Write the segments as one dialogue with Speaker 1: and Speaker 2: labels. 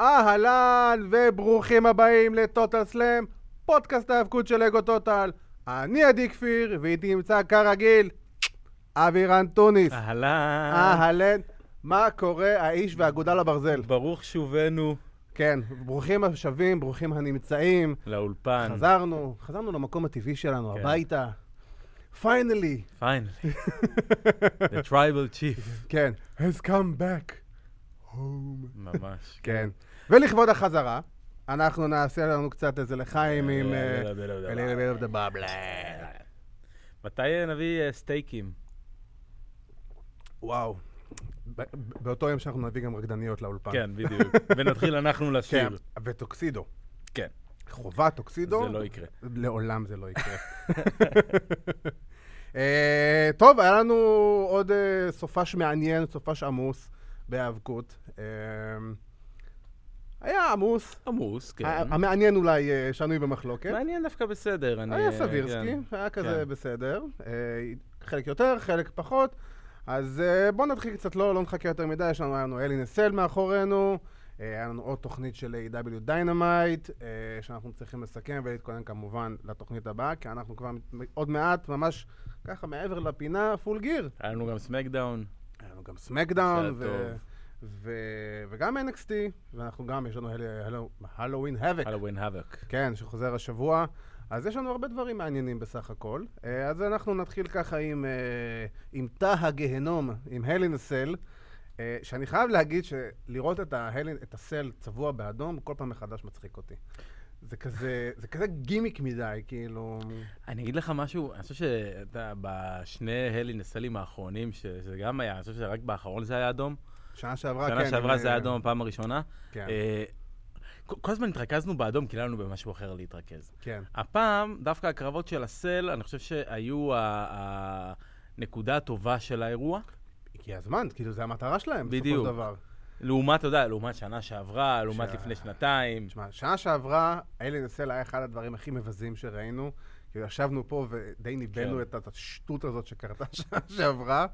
Speaker 1: אהלן וברוכים הבאים ל Total Slam, פודקאסט ההאבקות של Ego Total. אני עדי כפיר, ואיתי נמצא כרגיל אבירן טוניס.
Speaker 2: אהלן.
Speaker 1: אהלן. מה קורה, האיש והאגודה לברזל?
Speaker 2: ברוך שובנו
Speaker 1: כן, ברוכים השבים, ברוכים הנמצאים.
Speaker 2: לאולפן.
Speaker 1: חזרנו, חזרנו למקום הטבעי שלנו,
Speaker 2: כן.
Speaker 1: הביתה. Finally.
Speaker 2: Finally. The tribal chief.
Speaker 1: כן, has come back home.
Speaker 2: ממש.
Speaker 1: כן. ולכבוד החזרה, אנחנו נעשה לנו קצת איזה לחיים עם... אה, of the bubble.
Speaker 2: מתי אה, נביא אה, סטייקים?
Speaker 1: וואו. באותו יום שאנחנו נביא גם רקדניות לאולפן.
Speaker 2: כן, בדיוק. ונתחיל אנחנו
Speaker 1: כן,
Speaker 2: לשיר.
Speaker 1: וטוקסידו.
Speaker 2: כן.
Speaker 1: חובה טוקסידו.
Speaker 2: זה לא יקרה.
Speaker 1: לעולם זה לא יקרה. אה, טוב, היה לנו עוד אה, סופש מעניין, סופש עמוס בהיאבקות. היה עמוס.
Speaker 2: עמוס, כן.
Speaker 1: המעניין אולי אה, שנוי במחלוקת.
Speaker 2: מעניין דווקא בסדר. אני,
Speaker 1: היה
Speaker 2: אה,
Speaker 1: סבירסקי,
Speaker 2: כן.
Speaker 1: היה כזה
Speaker 2: כן.
Speaker 1: בסדר. אה, חלק יותר, חלק פחות. אז בואו נתחיל קצת, לא לא נחכה יותר מדי, יש לנו, היה לנו Hell in a Cell מאחורינו, היה לנו עוד תוכנית של AEW Dynamite, שאנחנו צריכים לסכם ולהתכונן כמובן לתוכנית הבאה, כי אנחנו כבר עוד מעט, ממש ככה מעבר לפינה, Full Gear.
Speaker 2: היה לנו גם SmackDown.
Speaker 1: היה לנו גם SmackDown,
Speaker 2: שהיה טוב.
Speaker 1: ו- וגם NXT, ואנחנו גם, יש לנו Halloween Havoc.
Speaker 2: Halloween Havoc.
Speaker 1: כן, שחוזר השבוע. אז יש לנו הרבה דברים מעניינים בסך הכל. אה, אז אנחנו נתחיל ככה עם, אה, עם תא הגהנום, עם Hell in a Cell, אה, שאני חייב להגיד שלראות את, ה Hell in, את ה Cell צבוע באדום, כל פעם מחדש מצחיק אותי. זה כזה, זה כזה גימיק מדי, כאילו...
Speaker 2: אני אגיד לך משהו, אני חושב שאתה, בשני הלי נסלים האחרונים, שזה גם היה, אני חושב שרק באחרון זה היה אדום.
Speaker 1: שנה שעברה, כן.
Speaker 2: שנה שעברה
Speaker 1: עם,
Speaker 2: זה היה
Speaker 1: אה,
Speaker 2: אדום בפעם הראשונה.
Speaker 1: כן,
Speaker 2: אה, כל- הזמן התרכזנו באדום, כי לא לנו במשהו אחר להתרכז.
Speaker 1: כן.
Speaker 2: הפעם, דווקא הקרבות של הסל, אני חושב שהיו הנקודה הטובה של האירוע.
Speaker 1: הגיע הזמן, כאילו, זה המטרה שלהם, בסופו. של דבר.
Speaker 2: לעומת, אתה יודע, לעומת שנה שעברה, לעומת
Speaker 1: ש-
Speaker 2: לפני שנתיים.
Speaker 1: תשמע, שנה שעברה, Hell in a Cell היה אחד הדברים הכי מבזים שראינו. כאילו, ישבנו פה ודי ניבאנו
Speaker 2: כן.
Speaker 1: את השטות הזאת שקרתה שנה שעברה.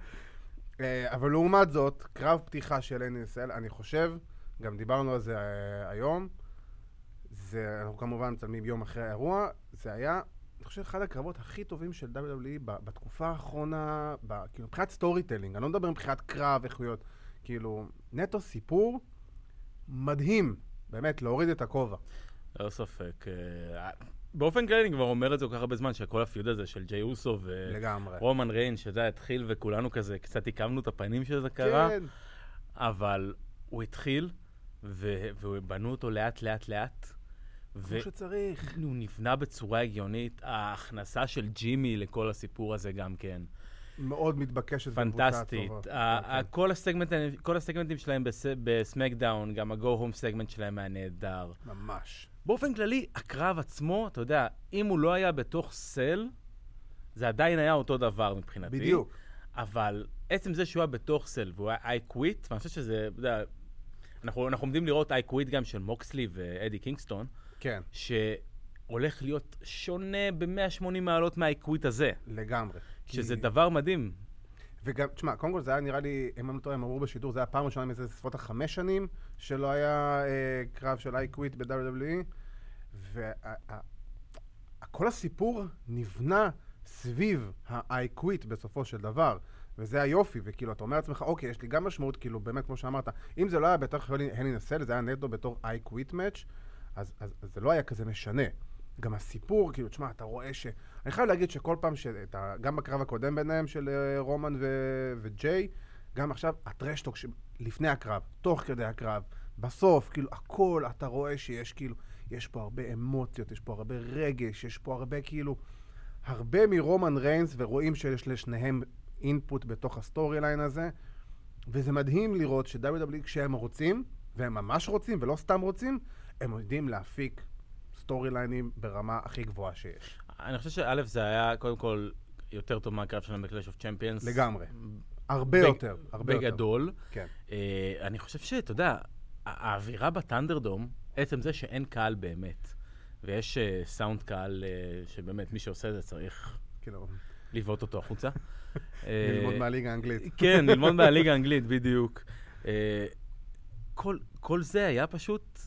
Speaker 1: אה, אבל לעומת זאת, קרב פתיחה של Hell in a Cell, אני חושב, גם דיברנו על זה אה, היום, זה, אנחנו כמובן מצלמים יום אחרי האירוע, זה היה, אני חושב, אחד הקרבות הכי טובים של WWE בתקופה האחרונה, ב- כאילו, מבחינת storytelling, אני לא מדבר מבחינת קרב, איכויות, כאילו, נטו סיפור מדהים, באמת, להוריד את הכובע.
Speaker 2: ללא ספק. באופן כללי, אני כבר אומר את זה כל כך הרבה זמן, שכל הפיוד הזה של ג'יי אוסו. ורומן ריין, יודע, התחיל וכולנו כזה, קצת עיכבנו את הפנים שזה קרה.
Speaker 1: כן,
Speaker 2: אבל הוא התחיל, ו- ובנו אותו לאט לאט לאט.
Speaker 1: כמו שצריך.
Speaker 2: הוא נבנה בצורה הגיונית, ההכנסה של ג'ימי לכל הסיפור הזה גם כן.
Speaker 1: מאוד מתבקשת.
Speaker 2: פנטסטית. ה-
Speaker 1: כן,
Speaker 2: ה- כל הסגמנטים- כל הסגמנטים שלהם בס- בסמקדאון, גם ה-go home סגמנט שלהם היה נהדר.
Speaker 1: ממש.
Speaker 2: באופן כללי, הקרב עצמו, אתה יודע, אם הוא לא היה בתוך סל, זה עדיין היה אותו דבר מבחינתי.
Speaker 1: בדיוק.
Speaker 2: אבל עצם זה שהוא היה בתוך סל והוא היה I quit, ואני חושב שזה, אתה יודע, אנחנו, אנחנו עומדים לראות I quit גם של מוקסלי ואדי קינגסטון,
Speaker 1: כן,
Speaker 2: שהולך להיות שונה ב-180 מעלות מה-I quit הזה,
Speaker 1: לגמרי.
Speaker 2: שזה
Speaker 1: כי-
Speaker 2: דבר מדהים.
Speaker 1: וגם, תשמע, קודם כל זה היה נראה לי, אם אני לא טועה, הם אמרו בשידור, זה היה פעם ראשונה מזה סביבות החמש שנים, שלא היה אה, קרב של I quit ב-WWE, וכל הסיפור נבנה סביב ה-I quit בסופו של דבר. וזה היופי, וכאילו, אתה אומר לעצמך, אוקיי, יש לי גם משמעות, כאילו, באמת, כמו שאמרת, אם זה לא היה בתוך הלי נסל, זה היה נטו בתור I quit match, אז, אז, אז זה לא היה כזה משנה. גם הסיפור, כאילו, תשמע, אתה רואה ש... אני חייב להגיד שכל פעם, ה... גם בקרב הקודם ביניהם של אה, רומן. וג'יי, גם עכשיו, ה trash talk ש... לפני הקרב, תוך כדי הקרב, בסוף, כאילו, הכל, אתה רואה שיש כאילו, יש פה הרבה אמוציות, יש פה הרבה רגש, יש פה הרבה כאילו, הרבה מרומן ריינס, ורואים שיש לשניהם input בתוך ה storyline הזה, וזה מדהים לראות ש-WWE כשהם רוצים, והם ממש רוצים ולא סתם רוצים, הם יודעים להפיק סטורי ליינים ברמה הכי גבוהה שיש.
Speaker 2: אני חושב שא' זה היה, קודם כל, יותר טוב מהקרב שלהם ב-Clash of Champions.
Speaker 1: לגמרי. הרבה
Speaker 2: בג-
Speaker 1: יותר, הרבה יותר.
Speaker 2: בגדול.
Speaker 1: כן.
Speaker 2: אה, אני חושב שאתה יודע, האווירה בטנדרדום, עצם זה שאין קהל באמת, ויש אה, סאונד קהל אה, שבאמת מי שעושה את זה צריך
Speaker 1: כאילו,
Speaker 2: לבעוט אותו החוצה. אה,
Speaker 1: ללמוד מהליגה האנגלית.
Speaker 2: כן, ללמוד מהליגה האנגלית, בדיוק. אה, כל, כל זה היה פשוט,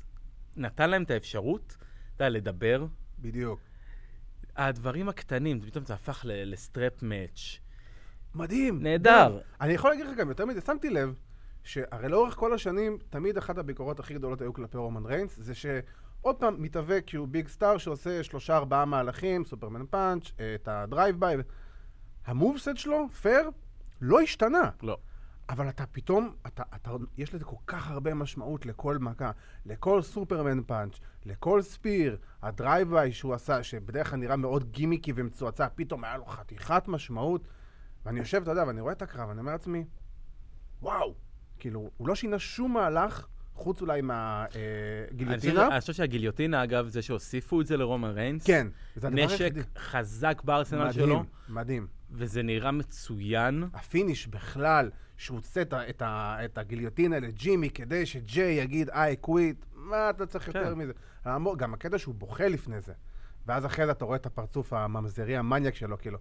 Speaker 2: נתן להם את האפשרות, אתה יודע, לדבר.
Speaker 1: בדיוק.
Speaker 2: הדברים הקטנים, פתאום זה הפך ל strap match.
Speaker 1: מדהים.
Speaker 2: נהדר.
Speaker 1: מדהים. אני יכול להגיד לך גם יותר מזה, שמתי לב, שהרי לאורך כל השנים, תמיד אחת הביקורות הכי גדולות היו כלפי רומן ריינס, זה שעוד פעם מתאבק כי הוא big star שעושה שלושה ארבעה מהלכים, Superman punch, את ה drive by. ה moveset שלו, פייר, לא השתנה.
Speaker 2: לא.
Speaker 1: אבל אתה פתאום, אתה, אתה, יש לזה כל כך הרבה משמעות לכל מכה, לכל Superman punch, לכל spear, ה drive by שהוא עשה, שבדרך כלל נראה מאוד גימיקי ומצועצע, פתאום היה לו חתיכת משמעות. ואני יושב, אתה יודע, ואני רואה את הקרב, אני אומר לעצמי, וואו, כאילו, הוא לא שינה שום מהלך, חוץ אולי מהגיליוטינה.
Speaker 2: אני חושב שהגיליוטינה, אגב, זה שהוסיפו את זה לרומן ריינס.
Speaker 1: כן, זה הדבר
Speaker 2: נשק
Speaker 1: היחידי.
Speaker 2: חזק בארסנל שלו,
Speaker 1: מדהים, מדהים.
Speaker 2: וזה נראה מצוין.
Speaker 1: ה finish בכלל, שהוא עושה את, את, את הגיליוטינה לג'ימי כדי שג'יי יגיד I quit, מה אתה צריך יותר
Speaker 2: כן.
Speaker 1: מזה? המ- גם הקטע שהוא בוכה לפני זה. ואז אחרי זה אתה רואה את הפרצוף הממזרי המניאק שלו, כאילו,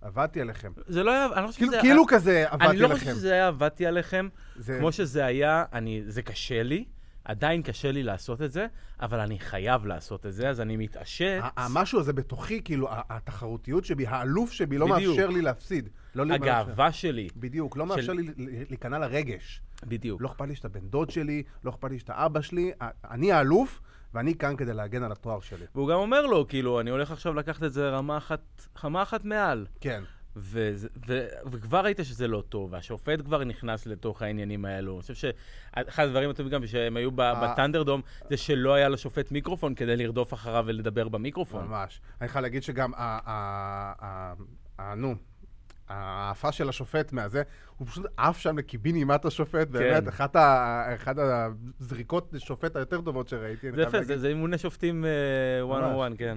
Speaker 1: עבדתי עליכם.
Speaker 2: זה לא היה, אני לא חושב
Speaker 1: כאילו,
Speaker 2: שזה...
Speaker 1: כאילו כזה עבדתי
Speaker 2: אני לא
Speaker 1: עליכם.
Speaker 2: חושב שזה היה עבדתי עליכם.
Speaker 1: זה-
Speaker 2: כמו שזה היה, אני, זה קשה לי, עדיין קשה לי לעשות את זה, אבל אני חייב לעשות את זה, אז אני מתעשת.
Speaker 1: המשהו הזה בתוכי, כאילו, התחרותיות שבי, האלוף שבי לא
Speaker 2: בדיוק.
Speaker 1: מאפשר לי להפסיד. לא
Speaker 2: הגאווה שלי.
Speaker 1: בדיוק, לא מאפשר לי להיכנע לרגש.
Speaker 2: בדיוק.
Speaker 1: לא אכפת לי שאתה בן דוד שלי, לא אכפת לי שאתה אבא שלי, אני האלוף, ואני כאן כדי להגן על התואר שלי.
Speaker 2: והוא גם אומר לו, כאילו, אני הולך עכשיו לקחת את זה רמה אחת, רמה אחת מעל.
Speaker 1: כן.
Speaker 2: וזה, ו, וכבר ראית שזה לא טוב, והשופט כבר נכנס לתוך העניינים האלו. אני חושב שאחד הדברים הטובים גם שהם היו. בטנדרדום, זה שלא היה לשופט מיקרופון כדי לרדוף אחריו ולדבר במיקרופון.
Speaker 1: ממש. אני חייב להגיד שגם, ה- נו, האפה של השופט מהזה, הוא פשוט עף שם לקיבינימט השופט, באמת, אחת ה- אחת הזריקות שופט היותר טובות שראיתי.
Speaker 2: זה יפה. זה, זה אימוני שופטים אה, 101, כן.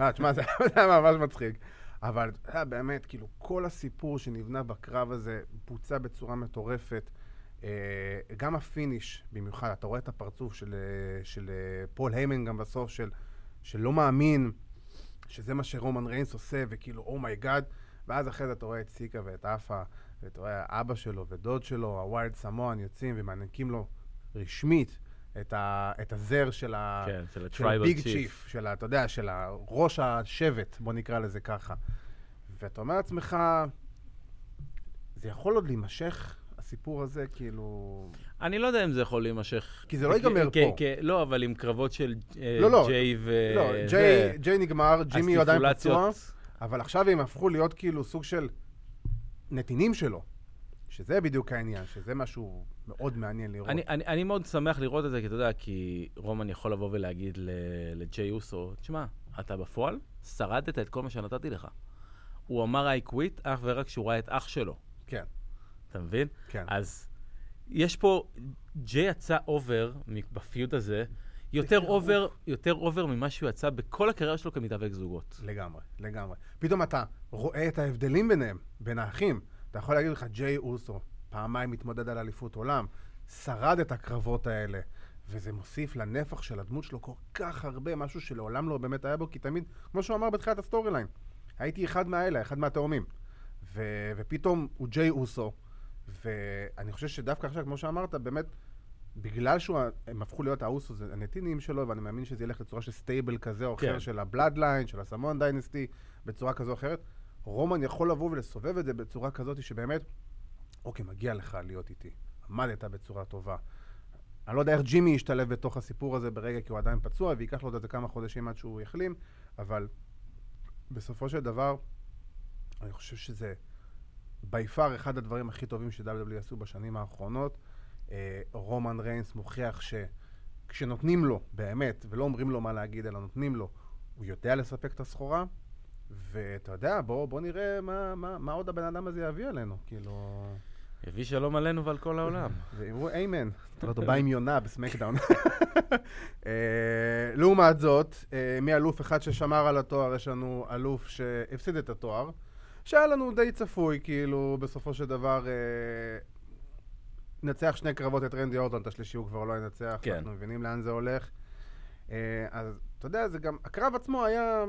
Speaker 1: אה, תשמע, זה היה ממש מצחיק. אבל אתה באמת, כאילו, כל הסיפור שנבנה בקרב הזה בוצע בצורה מטורפת. אה, גם ה finish, במיוחד, אתה רואה את הפרצוף של, אה, של פול היימן גם בסוף, של, של לא מאמין שזה מה שרומן ריינס עושה, וכאילו, oh my god, ואז אחרי זה אתה רואה את סיקה ואת אפה, ואתה רואה אבא שלו ודוד שלו, ה Wild Samoan, יוצאים ומעניקים לו רשמית את, ה, את הזר של ה...
Speaker 2: כן, של ה-Tribal Chief.
Speaker 1: Chief, של ה... אתה יודע, של ראש השבט, בוא נקרא לזה ככה. ואתה אומר לעצמך, זה יכול עוד להימשך, הסיפור הזה, כאילו...
Speaker 2: אני לא יודע אם זה יכול להימשך.
Speaker 1: כי זה לא ייגמר פה.
Speaker 2: לא, אבל עם קרבות של אה,
Speaker 1: לא, לא.
Speaker 2: ג'יי ו...
Speaker 1: לא, ג'יי, נגמר, ג'ימי עדיין פצוע, אבל עכשיו הם הפכו להיות כאילו סוג של נתינים שלו. שזה בדיוק העניין, שזה משהו מאוד מעניין לראות.
Speaker 2: אני, אני, אני מאוד שמח לראות את זה, כי אתה יודע, כי רומן יכול לבוא ולהגיד לג'יי אוסו, תשמע, אתה בפועל שרדת את כל מה שנתתי לך. הוא אמר I quit אך ורק כשהוא ראה את אח שלו,
Speaker 1: כן,
Speaker 2: אתה מבין?
Speaker 1: כן.
Speaker 2: אז יש פה, ג'יי יצא over ב feud הזה, יותר over, יותר over ממה שהוא יצא בכל הקריירה שלו כמתאבק זוגות.
Speaker 1: לגמרי, לגמרי. פתאום אתה רואה את ההבדלים ביניהם, בין האחים. אתה יכול להגיד לך, ג'יי אוסו, פעמיים מתמודד על אליפות עולם, שרד את הקרבות האלה, וזה מוסיף לנפח של הדמות שלו כל כך הרבה, משהו שלעולם לא באמת היה בו, כי תמיד, כמו שהוא אמר בתחילת ה storyline, הייתי אחד מהאלה, אחד מהתאומים. ו- ופתאום הוא ג'יי אוסו, ואני חושב שדווקא עכשיו, כמו שאמרת, באמת, בגלל שהם הפכו להיות האוסו, זה הנתינים שלו, ואני מאמין שזה ילך לצורה של stable כזה או אחר,
Speaker 2: כן.
Speaker 1: של ה Bloodline, של ה Samoan Dynasty, בצורה כזו או אחרת. רומן יכול לבוא ולסובב את זה בצורה כזאת שבאמת, אוקיי, מגיע לך להיות איתי. עמדת בצורה טובה. אני לא יודע איך ג'ימי ישתלב בתוך הסיפור הזה ברגע, כי הוא עדיין פצוע, וייקח לו עוד איזה כמה חודשים עד שהוא יחלים, אבל בסופו של דבר, אני חושב שזה בי פאר אחד הדברים הכי טובים ש-WWE עשו בשנים האחרונות. אה, רומן ריינס מוכיח שכשנותנים לו, באמת, ולא אומרים לו מה להגיד, אלא נותנים לו, הוא יודע לספק את הסחורה, ואתה יודע, בוא, בוא נראה מה, מה, מה עוד הבן אדם הזה יביא עלינו, כאילו...
Speaker 2: הביא שלום עלינו ועל כל העולם.
Speaker 1: ואמרו איימן, אתה לא בא עם יונה בסמקדאון. אה, לעומת זאת, אה, מאלוף אחד ששמר על התואר, יש לנו אלוף שהפסיד את התואר, שהיה לנו די צפוי, כאילו, בסופו של דבר, נצח שני קרבות את רנדי אורטון, את השלישי הוא כבר לא ינצח,
Speaker 2: כן.
Speaker 1: אנחנו מבינים לאן זה הולך. אה, אז אתה יודע, זה גם, הקרב עצמו היה,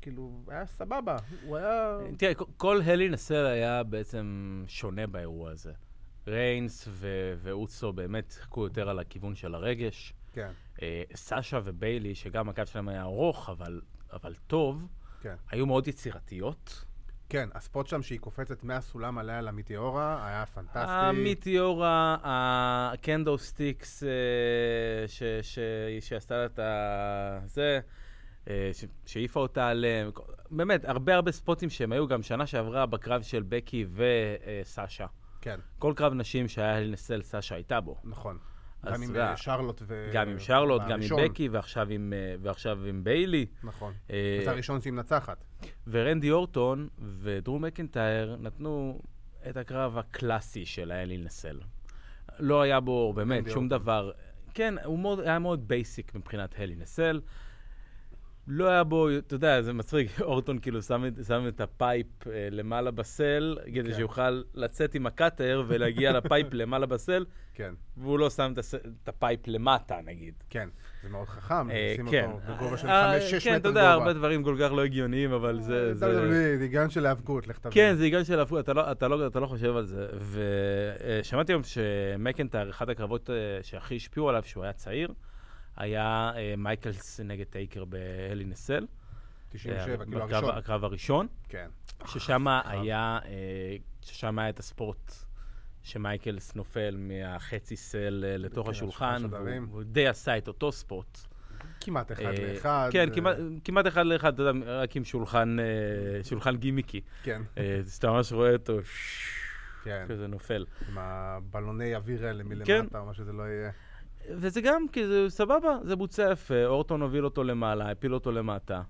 Speaker 1: כאילו, היה סבבה, הוא היה...
Speaker 2: תראה, כל Hell in a Cell היה בעצם שונה באירוע הזה. ריינס ו- ואוסו באמת שיחקו יותר על הכיוון של הרגש.
Speaker 1: כן,
Speaker 2: אה, סאשה וביילי, שגם הקו שלהם היה ארוך, אבל, אבל טוב,
Speaker 1: כן.
Speaker 2: היו מאוד יצירתיות.
Speaker 1: כן, ה spot שם שהיא קופצת מהסולם עליה ל Meteora, היה פנטסטי.
Speaker 2: ה Meteora, ה kendo sticks אה, ש- ש- שעשתה לה את ה... זה, אה, שהעיפה אותה עליהם. באמת, הרבה הרבה ספוטים שהם היו גם שנה שעברה בקרב של בקי וסאשה.
Speaker 1: כן,
Speaker 2: כל קרב נשים שהיה לנסל, סאשה הייתה בו.
Speaker 1: נכון. גם עם אה, שרלוט ו...
Speaker 2: גם עם שרלוט, גם עם בקי, ועכשיו עם, אה, ועכשיו עם ביילי.
Speaker 1: נכון.
Speaker 2: אה,
Speaker 1: זה הראשון שהיא מנצחת.
Speaker 2: ורנדי אורטון ודרו מקינטייר נתנו את הקרב הקלאסי של האלי נסל. לא היה בו באמת שום. דבר, כן, הוא מאוד, היה מאוד basic מבחינת Hell in a Cell. לא היה בו, אתה יודע, זה מצחיק, אורטון כאילו שם, שם את ה pipe אה, למעלה ב cell, כדי
Speaker 1: כן.
Speaker 2: שיוכל לצאת עם ה cutter ולהגיע ל pipe למעלה ב cell,
Speaker 1: כן,
Speaker 2: והוא לא שם את, הס... את ה pipe למטה, נגיד.
Speaker 1: כן. זה מאוד חכם,
Speaker 2: אה,
Speaker 1: לשים
Speaker 2: כן.
Speaker 1: אותו בגובה של
Speaker 2: אה,
Speaker 1: 5-6 מטר גובה.
Speaker 2: כן, אתה יודע, הרבה דברים כל כך לא הגיוניים, אבל זה... זה...
Speaker 1: WWE, זה היגיון של היאבקות, לך תבין.
Speaker 2: כן, זה היגיון של הפוך, אתה לא, אתה, לא, אתה לא חושב על זה. ושמעתי היום שמקנטייר, אחד הקרבות אה, שהכי השפיעו עליו, שהוא היה צעיר, היה אה, מייקלס נגד טייקר ב Hell in a Cell.
Speaker 1: 97, כאילו
Speaker 2: הקרב-
Speaker 1: הראשון.
Speaker 2: הקרב הראשון,
Speaker 1: כן.
Speaker 2: ששם היה, אה, ששם היה את ה spot. שמייקלס נופל מהחצי cell אה, לתוך
Speaker 1: כן,
Speaker 2: השולחן, והוא די עשה את אותו spot.
Speaker 1: כמעט אחד
Speaker 2: אה,
Speaker 1: לאחד.
Speaker 2: כן,
Speaker 1: אה,
Speaker 2: כמעט- אחד לאחד, אתה יודע, רק עם שולחן אה, שולחן גימיקי.
Speaker 1: כן,
Speaker 2: אה, אז אתה ממש רואה אותו,
Speaker 1: כן.
Speaker 2: כזה נופל.
Speaker 1: עם הבלוני אוויר האלה
Speaker 2: כן.
Speaker 1: מלמטה, או מה שזה לא יהיה.
Speaker 2: וזה גם, כי זה סבבה, זה בוצע יפה, אורטון הוביל אותו למעלה, הפיל אותו למטה.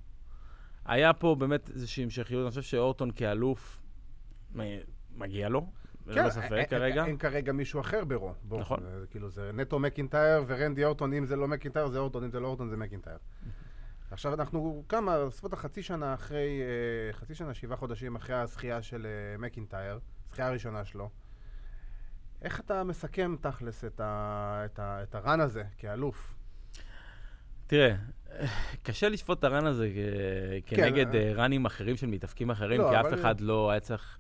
Speaker 2: היה פה באמת איזושהי המשכיות, אני חושב שאורטון כאלוף, מגיע לו, ללא
Speaker 1: כן,
Speaker 2: ספק
Speaker 1: אין-
Speaker 2: כרגע.
Speaker 1: אין כרגע מישהו אחר ברו.
Speaker 2: נכון.
Speaker 1: כאילו זה נטו מקינטייר ורנדי אורטון, אם זה לא מקינטייר זה אורטון, אם זה לא אורטון זה מקינטייר. עכשיו אנחנו כמה, בסביבות החצי שנה אחרי, אה, חצי שנה, שבעה חודשים אחרי הזכייה של אה, מקינטייר, הזכייה הראשונה שלו. איך אתה מסכם תכלס את, ה, את, ה, את הרן הזה כאלוף?
Speaker 2: תראה, קשה לשפוט את הרן הזה
Speaker 1: כן,
Speaker 2: כנגד
Speaker 1: אה.
Speaker 2: אה, ראנים אחרים של מתאבקים אחרים,
Speaker 1: לא,
Speaker 2: כי אף אחד לא היה צריך...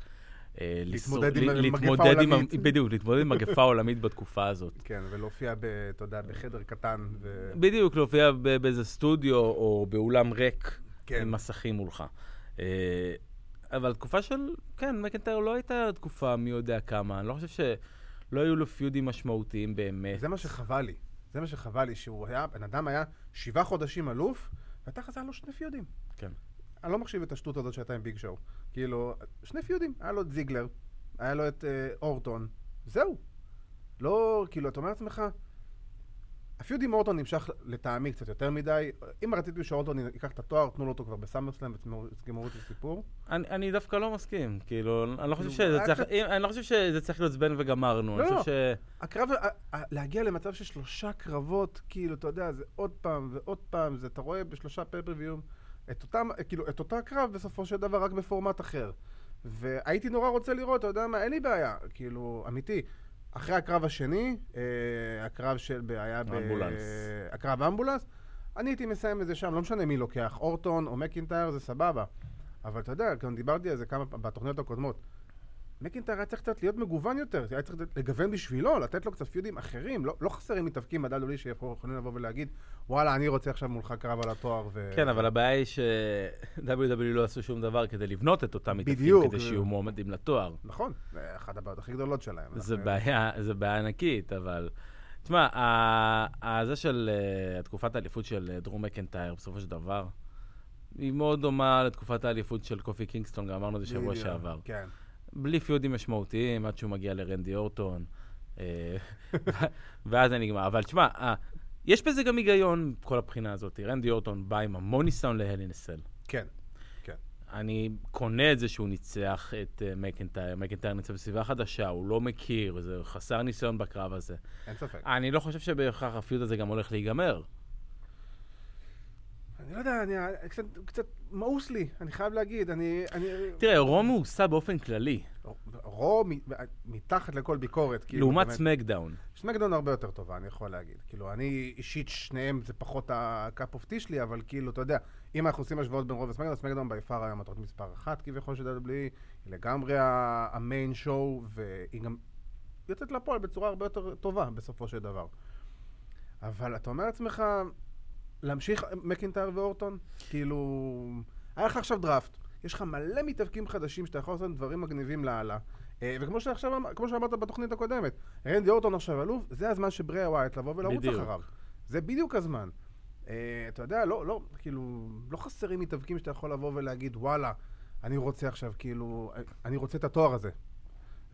Speaker 2: אה,
Speaker 1: להתמודד עם מגפה עולמית.
Speaker 2: בדיוק, להתמודד עם מגפה עולמית בתקופה הזאת.
Speaker 1: כן, ולהופיע, אתה יודע, בחדר קטן. ו...
Speaker 2: בדיוק, להופיע באיזה סטודיו או באולם ריק
Speaker 1: כן.
Speaker 2: עם מסכים מולך. אבל תקופה של, כן, מקנטייר לא הייתה תקופה מי יודע כמה. אני לא חושב שלא היו לו פיודים משמעותיים באמת.
Speaker 1: זה מה שחבל לי. זה מה שחבל לי, שהוא היה, בן אדם היה שבעה חודשים אלוף, ותכלס היה לו שני פיודים.
Speaker 2: כן.
Speaker 1: אני לא מחשיב את השטות הזאת שהייתה עם ביג שואו. כאילו, שני פיודים. היה לו את זיגלר, היה לו את אה, אורטון, זהו. לא, כאילו, אתה אומר לעצמך, הפיוד עם אורטון נמשך לטעמי קצת יותר מדי. אם רציתי שאורטון ייקח את התואר, תנו לו אותו כבר בסאמרסלאם ותגמרו את הסיפור.
Speaker 2: אני, אני דווקא לא מסכים, כאילו, אני לא חושב
Speaker 1: כאילו,
Speaker 2: שזה
Speaker 1: היה
Speaker 2: צריך, אני לא חושב שזה צריך להיות זבנג וגמרנו.
Speaker 1: לא, לא.
Speaker 2: חושב ש...
Speaker 1: הקרב, להגיע למצב של שלושה קרבות, כאילו, אתה יודע, זה עוד פעם ועוד פעם, זה, אתה רואה בשלושה פייפריוויום את אותם, כאילו, את אותה קרב בסופו של דבר, רק בפורמט אחר. והייתי נורא רוצה לראות, אתה יודע מה, אין לי בעיה, כאילו, אמיתי. אחרי הקרב השני, אה, הקרב של, היה ב...
Speaker 2: אמבולנס.
Speaker 1: הקרב אמבולנס, אני הייתי מסיים את זה שם, לא משנה מי לוקח, אורטון או מקינטייר, זה סבבה. אבל אתה יודע, גם דיברתי על זה כמה פעם בתוכניות הקודמות. מקינטייר היה צריך קצת להיות מגוון יותר, היה צריך לגוון בשבילו, לתת לו קצת פיודים אחרים, לא, לא חסרים מתאבקים ב-WWE שיכולים לבוא ולהגיד, וואלה, אני רוצה עכשיו מולך קרב על התואר. ו...
Speaker 2: כן, אבל הבעיה היא ש-WWE לא עשו שום דבר כדי לבנות את אותם מתאבקים. כדי שיהיו מועמדים לתואר.
Speaker 1: נכון, זה אחת הבעיות הכי גדולות שלהם.
Speaker 2: זה
Speaker 1: אנחנו-
Speaker 2: בעיה, זה בעיה ענקית, אבל... תשמע, זה של אה, תקופת האליפות של אה, דרום מקנטייר, בסופו של דבר, היא מאוד דומה לתקופת האליפות של קופי קינגסטון, גם אמרנו את זה שבוע שעבר.
Speaker 1: כן.
Speaker 2: בלי פיודים משמעותיים, עד שהוא מגיע לרנדי אורטון, אה, ואז זה נגמר. אבל תשמע, אה, יש בזה גם היגיון, כל הבחינה הזאת. רנדי אורטון בא עם המון ניסיון להלינסל.
Speaker 1: כן.
Speaker 2: אני קונה את זה שהוא ניצח את uh, מקנטייר, מקנטייר ניצח בסביבה חדשה, הוא לא מכיר, זה חסר ניסיון בקרב הזה.
Speaker 1: אין ספק.
Speaker 2: אני לא חושב שבהכרח הפיוט הזה גם הולך להיגמר.
Speaker 1: אני לא יודע, אני קצת, קצת מאוס לי, אני חייב להגיד, אני... אני
Speaker 2: תראה, רום מאוסה באופן כללי,
Speaker 1: רו מ- מתחת לכל ביקורת, כאילו,
Speaker 2: לעומת
Speaker 1: באמת.
Speaker 2: סמקדאון.
Speaker 1: סמקדאון הרבה יותר טובה, אני יכול להגיד. כאילו, אני אישית, שניהם זה פחות ה cup of tea שלי, אבל כאילו, אתה יודע, אם אנחנו עושים השוואות בין Raw וסמקדאון, סמקדאון by far היום התוכנית מספר אחת כביכול של WWE, היא לגמרי ה main show, והיא גם יוצאת לפועל בצורה הרבה יותר טובה בסופו של דבר. אבל אתה אומר לעצמך, להמשיך מקינטייר ואורטון? כאילו, היה לך עכשיו דראפט, יש לך מלא מתאבקים חדשים שאתה יכול לעשות דברים מגניבים לאללה. אה, וכמו שעכשיו, אמ- כמו שאמרת בתוכנית הקודמת, רנדי אורטון עכשיו אלוף, זה הזמן של ברי ווייט לבוא ולרוץ. אחריו. זה בדיוק הזמן. אה, אתה יודע, לא, לא, כאילו, לא חסרים מתאבקים שאתה יכול לבוא ולהגיד, וואלה, אני רוצה עכשיו, כאילו, אני רוצה את התואר הזה.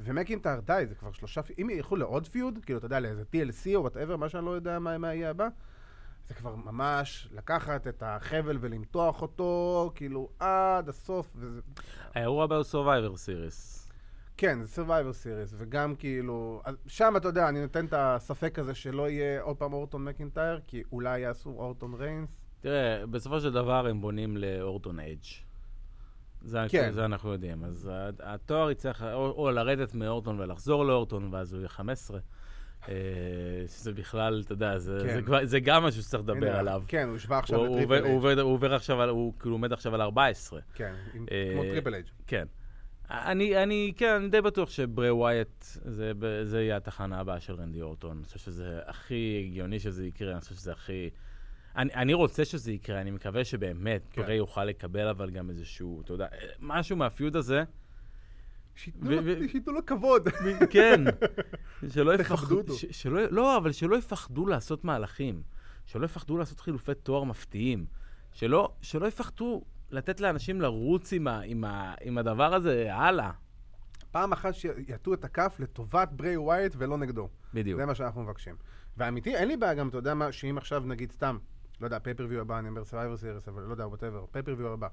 Speaker 1: ומקינטר, די, זה כבר שלושה, אם ילכו לעוד feud, כאילו, אתה יודע, לאיזה TLC או whatever, מה שאני לא יודע מה, מה יהיה הבא, זה כבר ממש לקחת את החבל ולמתוח אותו, כאילו, עד הסוף, וזה...
Speaker 2: האירוע הבא הוא Survivor Series.
Speaker 1: כן, זה Survivor Series, וגם כאילו, שם אתה יודע, אני נותן את הספק הזה שלא יהיה עוד פעם אורטון מקינטייר, כי אולי יעשו אורטון ריינס.
Speaker 2: תראה, בסופו של דבר הם בונים לאורטון אייג'. זה,
Speaker 1: כן.
Speaker 2: זה אנחנו יודעים. אז התואר יצטרך או, או לרדת מאורטון ולחזור לאורטון, ואז הוא יהיה 15. אה, שזה בכלל, אתה יודע, זה,
Speaker 1: כן.
Speaker 2: זה, כבר- זה גם משהו שצריך לדבר
Speaker 1: הנה,
Speaker 2: עליו.
Speaker 1: כן, הוא השווה
Speaker 2: הוא,
Speaker 1: עכשיו
Speaker 2: הוא,
Speaker 1: לטריפל
Speaker 2: עובר, הוא,
Speaker 1: אייג'.
Speaker 2: עובר, הוא עובר עכשיו, על, הוא כאילו עומד עכשיו על 14.
Speaker 1: כן, עם-
Speaker 2: אה,
Speaker 1: כמו טריפל אייג'.
Speaker 2: כן. אני, אני, כן, אני די בטוח שברי ווייט, זה, זה יהיה התחנה הבאה של רנדי אורטון. אני חושב שזה הכי הגיוני שזה יקרה, אני חושב שזה הכי... אני, אני רוצה שזה יקרה, אני מקווה שבאמת
Speaker 1: כן.
Speaker 2: ברי יוכל לקבל אבל גם איזשהו, אתה יודע, משהו מה feud הזה,
Speaker 1: שייתנו לו- כבוד.
Speaker 2: כן, שלא יפחדו,
Speaker 1: אותו.
Speaker 2: לא, אבל שלא יפחדו לעשות מהלכים, שלא יפחדו לעשות חילופי תואר מפתיעים, שלא, שלא יפחדו לתת לאנשים לרוץ עם, ה, עם, ה, עם הדבר הזה הלאה.
Speaker 1: פעם אחת שיטו את הכף לטובת ברי ווייט ולא נגדו.
Speaker 2: בדיוק.
Speaker 1: זה מה שאנחנו מבקשים. ואמיתי, אין לי בעיה גם, אתה יודע מה, שאם עכשיו נגיד סתם, לא יודע, pay-per-view הבא, אני אומר Survivor Series, אבל לא יודע, whatever, pay-per-view הבא.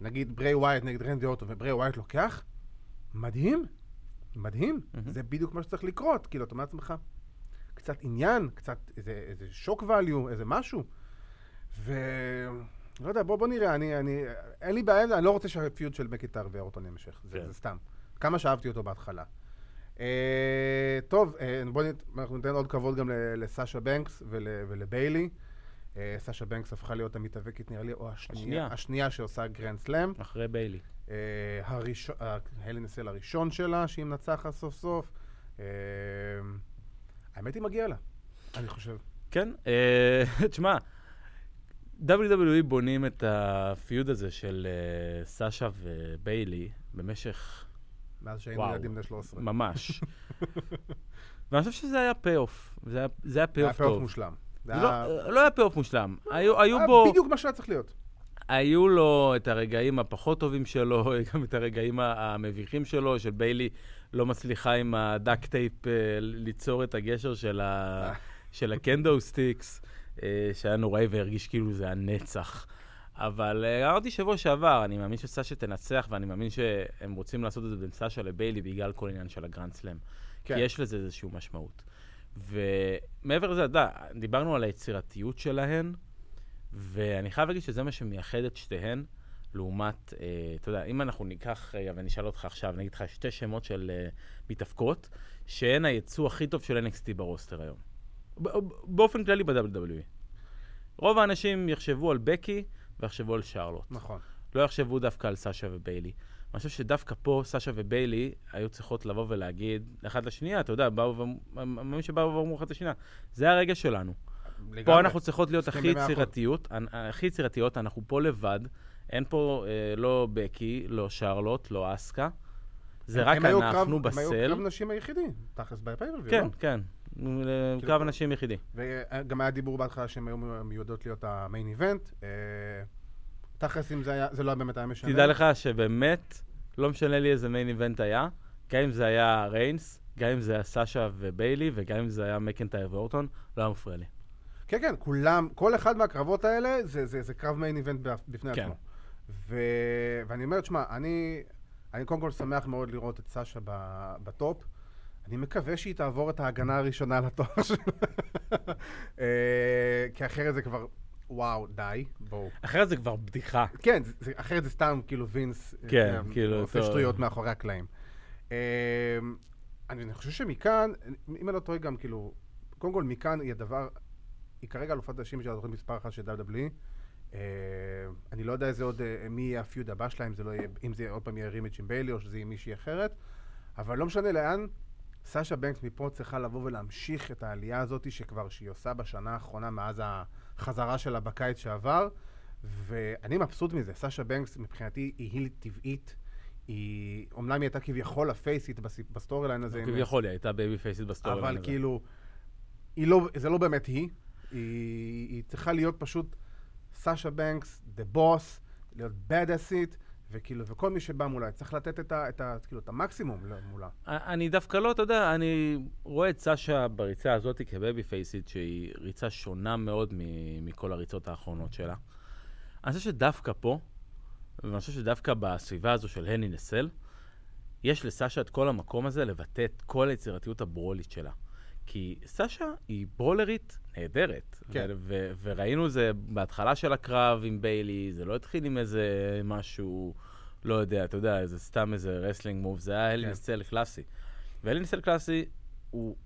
Speaker 1: נגיד ברי ווייט נגד רנדי אורטון וברי ווייט לוקח, מדהים, מדהים.
Speaker 2: מהמם.
Speaker 1: זה בדיוק מה שצריך לקרות. כאילו, אתה אומר לעצמך, קצת עניין, קצת איזה, איזה shock value, איזה משהו. ו... לא יודע, בוא, בוא נראה, אני, אני, אין לי בעיה, אני לא רוצה שה feud של מקנטייר ואורטון יימשך, זה,
Speaker 2: כן.
Speaker 1: זה סתם. כמה שאהבתי אותו בהתחלה. אה, טוב, אה, בואו נת, אנחנו ניתן עוד כבוד גם לסאשה בנקס ול, ולביילי. אה, סאשה בנקס הפכה להיות המתאבקת, נראה לי, או השנייה,
Speaker 2: השנייה.
Speaker 1: השנייה שעושה גרנד סלאם.
Speaker 2: אחרי ביילי.
Speaker 1: אה, הראשון, ה Hell in a Cell הראשון שלה, שהיא מנצחת סוף סוף. אה, האמת היא מגיע לה, אני חושב.
Speaker 2: כן, תשמע, WWE בונים את ה feud הזה של סאשה וביילי במשך
Speaker 1: מאז שהיינו. ילדים בני 13.
Speaker 2: ממש. ואני חושב שזה היה payoff. זה היה- היה
Speaker 1: זה היה
Speaker 2: payoff
Speaker 1: payoff
Speaker 2: טוב.
Speaker 1: מושלם.
Speaker 2: לא- לא היה payoff מושלם. היו
Speaker 1: היה
Speaker 2: בו...
Speaker 1: בדיוק מה שהיה צריך להיות.
Speaker 2: היו לו את הרגעים הפחות טובים שלו, גם את הרגעים המביכים שלו, של ביילי לא מצליחה עם ה duct tape אה, ליצור את הגשר של, ה... של ה kendo sticks, אה, שהיה נוראי והרגיש כאילו זה הנצח. אבל אה, אמרתי שבוע שעבר, אני מאמין שסאשה תנצח, ואני מאמין שהם רוצים לעשות את זה בין סאשה לביילי בגלל כל עניין של הגרנד סלאם.
Speaker 1: כן.
Speaker 2: כי יש לזה איזושהי משמעות. ומעבר לזה, אתה יודע, דיברנו על היצירתיות שלהן, ואני חייב להגיד שזה מה שמייחד את שתיהן, לעומת, אה, אתה יודע, אם אנחנו ניקח רגע ואני אשאל אותך עכשיו, אני אגיד לך שתי שמות של אה, מתאבקות, שהן היצוא הכי טוב של NXT ברוסטר היום. באופן כללי ב-WWE. רוב האנשים יחשבו על בקי ויחשבו על שרלוט.
Speaker 1: נכון.
Speaker 2: לא יחשבו דווקא על סאשה וביילי. אני חושב שדווקא פה סאשה וביילי היו צריכות לבוא ולהגיד אחת לשנייה, אתה יודע, באו ואמ- מאמין שבאו ואמרו אחת לשנייה, זה הרגע שלנו. פה
Speaker 1: לגמרי.
Speaker 2: אנחנו צריכות להיות הכי. יצירתיות, הכי יצירתיות, אנחנו פה לבד, אין פה אה, לא בקי, לא שרלוט, לא אסקה. זה
Speaker 1: הם-
Speaker 2: רק
Speaker 1: הם היו קרב-
Speaker 2: אנחנו
Speaker 1: הם היו
Speaker 2: בסל.
Speaker 1: קרב נשים היחידי, תכלס בפייפריוויו,
Speaker 2: כן,
Speaker 1: לא?
Speaker 2: כן, אה,
Speaker 1: כאילו
Speaker 2: קרב
Speaker 1: פה-
Speaker 2: אנשים יחידי.
Speaker 1: וגם היה דיבור בהתחלה שהן היו מיועדות להיות המיין איבנט. אה, תכלס, אם זה היה, זה לא באמת היה משנה.
Speaker 2: תדע לך שבאמת, לא משנה לי איזה main event היה, גם אם זה היה ריינס, גם אם זה היה סאשה וביילי, וגם אם זה היה מקנטייר ואורטון, לא היה מפריע לי.
Speaker 1: כן, כן, כולם, כל אחד מהקרבות האלה זה, זה, זה קרב main event בפ- בפני
Speaker 2: כן.
Speaker 1: עצמו. ו... ואני אומר, תשמע, אני, אני קודם כל שמח מאוד לראות את סאשה ב top. אני מקווה שהיא תעבור את ההגנה הראשונה לתואר שלה. כי אחרת זה כבר, וואו, די, בואו.
Speaker 2: אחרת זה כבר בדיחה.
Speaker 1: כן, זה, אחרת זה סתם כאילו וינס,
Speaker 2: כן,
Speaker 1: אה,
Speaker 2: כאילו,
Speaker 1: עושה
Speaker 2: טוב.
Speaker 1: שטויות מאחורי הקלעים. אה, אני, אני חושב שמכאן, אם אני לא טועה גם, כאילו, קודם כל מכאן היא הדבר, היא כרגע אלופת נשים של התוכנית מספר אחת של WWE. אה, אני לא יודע איזה עוד, אה, מי יהיה הפיוד הבא שלה, אם זה לא יהיה, אם זה עוד פעם יהיה רימיץ' עם ביילי או שזה יהיה מישהי אחרת, אבל לא משנה לאן, סאשה בנקס מפה צריכה לבוא ולהמשיך את העלייה הזאת שכבר שהיא עושה בשנה האחרונה מאז החזרה שלה בקיץ שעבר, ואני מבסוט מזה. סאשה בנקס מבחינתי היא heel טבעית. היא, אומנם היא הייתה כביכול הפייסית ב storyline הזה.
Speaker 2: כביכול היא הייתה בייבי פייסית ב storyline
Speaker 1: הזה. אבל כאילו, לא, זה לא באמת היא. היא, היא צריכה להיות פשוט סאשה בנקס, the boss, להיות it, וכאילו, וכל מי שבא מולה, צריך לתת את, ה, את, ה, כאילו, את המקסימום מולה.
Speaker 2: אני דווקא לא, אתה יודע, אני רואה את סאשה בריצה הזאת כבייבי פייסית, שהיא ריצה שונה מאוד מכל הריצות האחרונות שלה. אני חושב שדווקא פה, ואני חושב שדווקא בסביבה הזו של Hell in a Cell, יש לסאשה את כל המקום הזה לבטא את כל היצירתיות הברולית שלה. כי סאשה היא ברולרית נהדרת. כן. ו- וראינו זה בהתחלה של הקרב עם ביילי, זה לא התחיל עם איזה משהו, לא יודע, אתה יודע, איזה סתם איזה wrestling move, זה היה כן. קלאסי. ואלינסל קלאסי, הוא...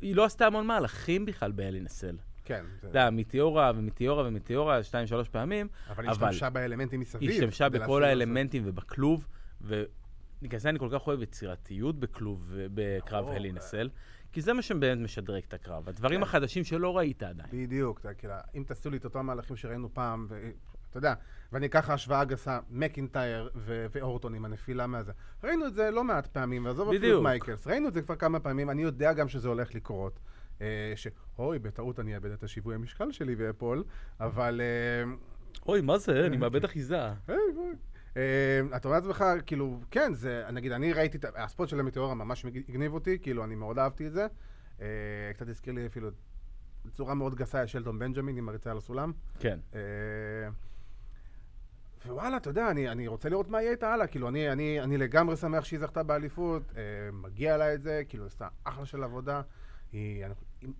Speaker 2: היא לא עשתה המון מהלכים בכלל באלינסל.
Speaker 1: כן.
Speaker 2: אתה יודע, מיטיורה ומיטיורה ומיטיורה, שתיים, שלוש פעמים.
Speaker 1: אבל היא השתמשה באלמנטים מסביב.
Speaker 2: היא השתמשה בכל האלמנטים ובכלוב, ובגלל זה אני כל כך אוהב יצירתיות בכלוב, בקרב Hell in a Cell. כי זה מה שבאמת משדרג את הקרב, הדברים כן. החדשים שלא ראית עדיין.
Speaker 1: בדיוק, כאילו, אם תעשו לי את אותם מהלכים שראינו פעם, ואתה יודע, ואני אקח השוואה גסה, מקינטייר ואורטון עם הנפילה מהזה. ראינו את זה לא מעט פעמים, ועזוב אפילו את מייקלס, ראינו את זה כבר כמה פעמים, אני יודע גם שזה הולך לקרות. אה, שאוי, בטעות אני אאבד את השיווי המשקל שלי ואפול, אבל... אה,
Speaker 2: אוי, מה זה? אני מאבד אחיזה.
Speaker 1: Uh, אתה אומר לעצמך, כאילו, כן, זה, נגיד, אני ראיתי, את הספוט של המטאורה ממש הגניב אותי, כאילו, אני מאוד אהבתי את זה. Uh, קצת הזכיר לי אפילו בצורה מאוד גסה את שלטון בנג'מין עם הריצה על הסולם.
Speaker 2: כן. Uh,
Speaker 1: ווואלה, אתה יודע, אני, אני רוצה לראות מה יהיה איתה הלאה. כאילו, אני, אני, אני לגמרי שמח שהיא זכתה באליפות, uh, מגיע לה את זה, כאילו, עשתה אחלה של עבודה. היא,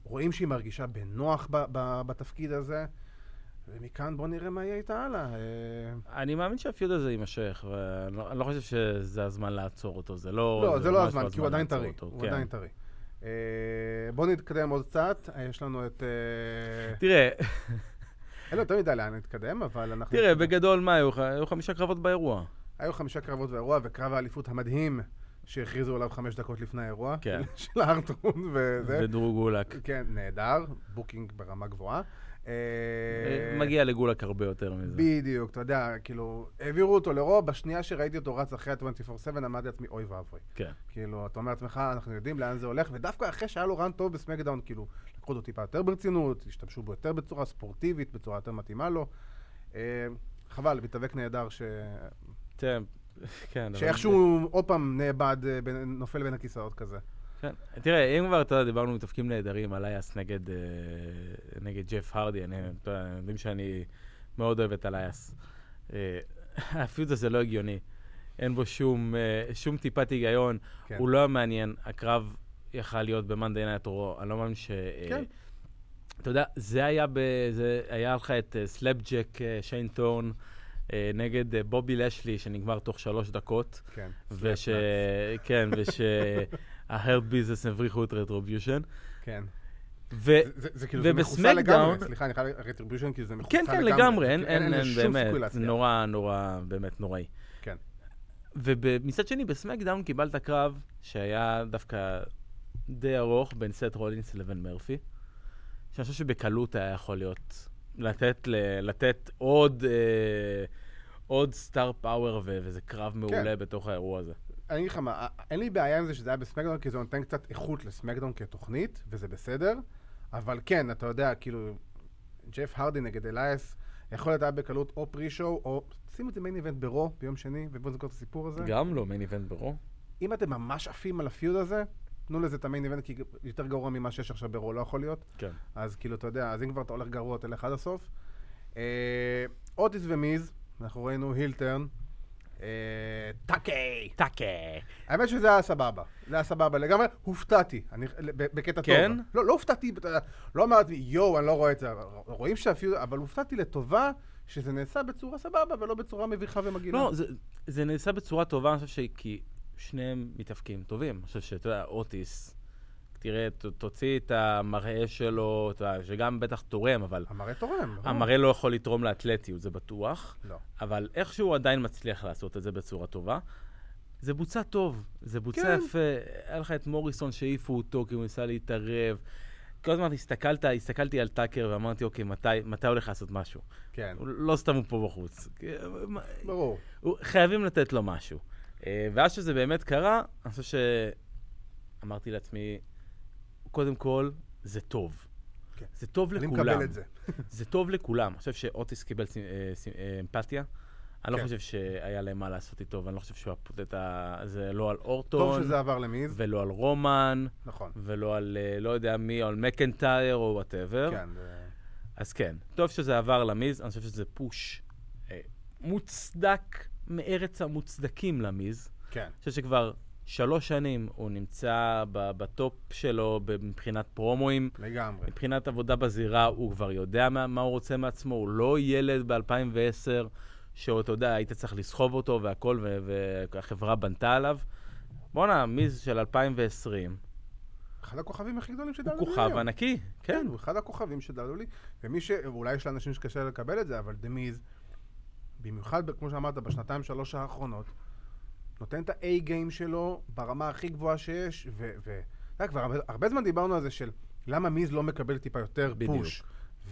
Speaker 1: רואים שהיא מרגישה בנוח ב, ב, בתפקיד הזה. ומכאן בוא נראה מה יהיה איתה הלאה.
Speaker 2: אה. אני מאמין שהפיוד הזה יימשך, ואני לא, לא חושב שזה הזמן לעצור אותו, זה
Speaker 1: לא... לא, זה לא הזמן, כי הוא עדיין טרי. הוא עדיין טרי. אה, בוא נתקדם עוד קצת, אה, יש לנו את...
Speaker 2: תראה...
Speaker 1: אין לו יותר מדי לאן להתקדם, אבל אנחנו...
Speaker 2: תראה, בגדול, מה, היו חמישה קרבות באירוע.
Speaker 1: היו חמישה קרבות באירוע, וקרב האליפות המדהים שהכריזו עליו חמש דקות לפני האירוע.
Speaker 2: כן.
Speaker 1: של R-Truth וזה.
Speaker 2: ודרו גולק.
Speaker 1: כן, נהדר, booking ברמה גבוהה.
Speaker 2: אה, מגיע לגולק הרבה יותר מזה.
Speaker 1: בדיוק, אתה יודע, כאילו, העבירו אותו לרוב, בשנייה שראיתי אותו רץ אחרי ה-24/7, אמרתי לעצמי, אוי ואבוי.
Speaker 2: כן.
Speaker 1: כאילו, אתה אומר לעצמך, אנחנו יודעים לאן זה הולך, ודווקא אחרי שהיה לו run טוב בסמאקדאון, כאילו, לקחו אותו טיפה יותר ברצינות, השתמשו בו יותר בצורה ספורטיבית, בצורה יותר מתאימה לו. אה, חבל, מתאבק נהדר ש...
Speaker 2: כן, כן.
Speaker 1: שאיכשהו עוד פעם נאבד, אה, נופל בין הכיסאות כזה.
Speaker 2: כן. תראה, אם כבר, אתה יודע, דיברנו מתאפקים נהדרים, אלייס נגד, אה, נגד ג'ף הרדי, אני, אתה יודע, יודעים שאני מאוד אוהב את אלייס. אה, הפיוט הזה לא הגיוני. אין בו שום, אה, שום טיפת היגיון, כן. הוא לא מעניין. הקרב יכל להיות ב Monday Night Raw, אני לא מאמין ש... כן. אתה יודע, זה היה, ב, זה היה לך את סלאפג'ק שיין טורן. נגד בובי לשלי, שנגמר תוך שלוש דקות.
Speaker 1: כן.
Speaker 2: וש... כן, וש... ה Hurt Business הבריחו את Retribution.
Speaker 1: כן.
Speaker 2: ו... זה, זה, כאילו, זה לגמרי,
Speaker 1: סליחה, אני חייב Retribution, כי זה מכוסה
Speaker 2: כן, כן, לגמרי, אין, אין, אין, באמת, נורא, נורא, באמת נוראי.
Speaker 1: כן.
Speaker 2: ומצד שני, בסמקדאון קיבלת קרב שהיה דווקא די ארוך בין סט רולינס לבין מרפי, שאני חושב שבקלות היה יכול להיות, לתת, לתת עוד, אה, עוד סטאר פאוור, וזה קרב מעולה כן. בתוך האירוע הזה.
Speaker 1: אני אגיד לך מה, אין לי בעיה עם זה שזה היה בסמקדון, כי זה נותן קצת איכות לסמקדון כתוכנית, וזה בסדר, אבל כן, אתה יודע, כאילו, ג'ף הרדי נגד אלייס, יכול להיות היה בקלות או פרי-שואו, או שימו את זה מיין איבנט ברו ביום שני, ובואו נזכור את הסיפור הזה.
Speaker 2: גם לא מיין איבנט ברו.
Speaker 1: אם אתם ממש עפים על הפיוד הזה, תנו לזה את המיין איבנט, כי יותר גרוע ממה שיש עכשיו ברו לא יכול להיות.
Speaker 2: כן.
Speaker 1: אז כאילו, אתה יודע, אז אם כבר אתה הולך גרוע, תלך עד הסוף. אה, אוטיס ומיז, אנחנו ראינו הילטרן. טאקה.
Speaker 2: טאקה.
Speaker 1: האמת שזה היה סבבה. זה היה סבבה לגמרי. הופתעתי, בקטע טוב.
Speaker 2: כן?
Speaker 1: לא, לא הופתעתי, לא אמרתי, יואו, אני לא רואה את זה. רואים שאפילו, אבל הופתעתי לטובה. שזה נעשה בצורה סבבה ולא בצורה מביכה ומגעילה.
Speaker 2: לא, זה, זה נעשה בצורה טובה, אני חושב כי שניהם מתאפקים טובים. אני חושב שאתה יודע, אוטיס, תראה, ת, תוציא את המראה שלו, שגם בטח תורם, אבל...
Speaker 1: המראה תורם.
Speaker 2: המראה לא יכול לתרום לאתלטיות, זה בטוח.
Speaker 1: לא.
Speaker 2: אבל איכשהו הוא עדיין מצליח לעשות את זה בצורה טובה. זה בוצע טוב, זה בוצע
Speaker 1: כן.
Speaker 2: יפה. היה לך את מוריסון שהעיפו אותו כי הוא ניסה להתערב. כל הזמן הסתכלת, הסתכלתי על טאקר ואמרתי, אוקיי, מתי, מתי הולך לעשות משהו?
Speaker 1: כן,
Speaker 2: הוא לא סתם הוא פה בחוץ. מה-
Speaker 1: ברור.
Speaker 2: הוא- חייבים לתת לו משהו. אה, ואז שזה באמת קרה, אני חושב שאמרתי לעצמי, קודם כל, זה טוב.
Speaker 1: כן.
Speaker 2: זה טוב
Speaker 1: אני
Speaker 2: לכולם.
Speaker 1: מקבל את זה.
Speaker 2: זה טוב לכולם. אני חושב שאוטיס קיבל ס- אה, ס- אה, אמפתיה. אני לא
Speaker 1: כן.
Speaker 2: חושב שהיה להם מה לעשות איתו, ואני לא חושב שהוא הפוט את ה... זה לא על
Speaker 1: טוב
Speaker 2: אורטון,
Speaker 1: שזה עבר למיז.
Speaker 2: ולא על רומן,
Speaker 1: נכון.
Speaker 2: ולא על אה, לא יודע מי, על מקנטייר או whatever.
Speaker 1: כן,
Speaker 2: אז כן, טוב שזה עבר למיז, אני חושב שזה פוש אה, מוצדק מארץ המוצדקים למיז.
Speaker 1: כן.
Speaker 2: אני חושב שכבר שלוש שנים הוא נמצא בטופ שלו מבחינת פרומואים.
Speaker 1: לגמרי.
Speaker 2: מבחינת עבודה בזירה, הוא כבר יודע מה, מה הוא רוצה מעצמו, הוא לא ילד ב-2010, שאתה יודע, היית צריך לסחוב אותו והכל, והחברה בנתה עליו. בואנה, מיז של 2020,
Speaker 1: אחד הכוכבים הכי גדולים
Speaker 2: הוא
Speaker 1: שדלו לי.
Speaker 2: כוכב
Speaker 1: היום.
Speaker 2: ענקי, כן.
Speaker 1: כן, הוא אחד הכוכבים שדלו לי. ומי ש... אולי יש לאנשים שקשה לקבל את זה, אבל דמיז, במיוחד, כמו שאמרת, בשנתיים, שלוש האחרונות, נותן את ה-A-game שלו ברמה הכי גבוהה שיש, ו... ו... כבר הרבה, הרבה זמן דיברנו על זה של למה מיז לא מקבל טיפה יותר
Speaker 2: בדיוק.
Speaker 1: פוש.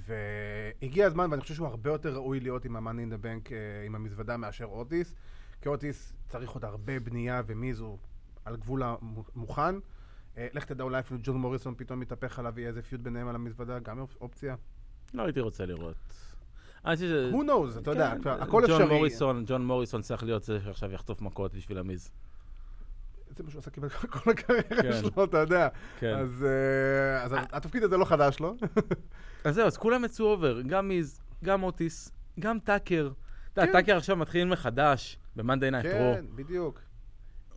Speaker 1: והגיע הזמן, ואני חושב שהוא הרבה יותר ראוי להיות עם ה-money in the bank, אה, עם המזוודה, מאשר אוטיס. כי אוטיס צריך עוד הרבה בנייה, ומיז הוא על גבול המוכן. אה, לך תדע, אולי אפילו ג'ון מוריסון פתאום יתהפך עליו, יהיה איזה feud ביניהם על המזוודה, גם אופ- אופציה.
Speaker 2: לא הייתי רוצה לראות. ש...
Speaker 1: Who knows, אתה יודע,
Speaker 2: כן,
Speaker 1: הכל
Speaker 2: ג'ון
Speaker 1: אפשרי.
Speaker 2: מוריסון, ג'ון מוריסון צריך להיות זה שעכשיו יחטוף מכות בשביל המיז.
Speaker 1: זה מה שהוא עשה כמעט כל הקריירה
Speaker 2: כן.
Speaker 1: שלו, אתה יודע.
Speaker 2: כן.
Speaker 1: אז אה, אז התפקיד הזה לא חדש לו.
Speaker 2: אז זהו, אז כולם יצאו over, גם מיז, גם אוטיס, גם טאקר. אתה יודע. טאקר עכשיו מתחיל מחדש, ב-Monday Night Raw.
Speaker 1: כן, בדיוק.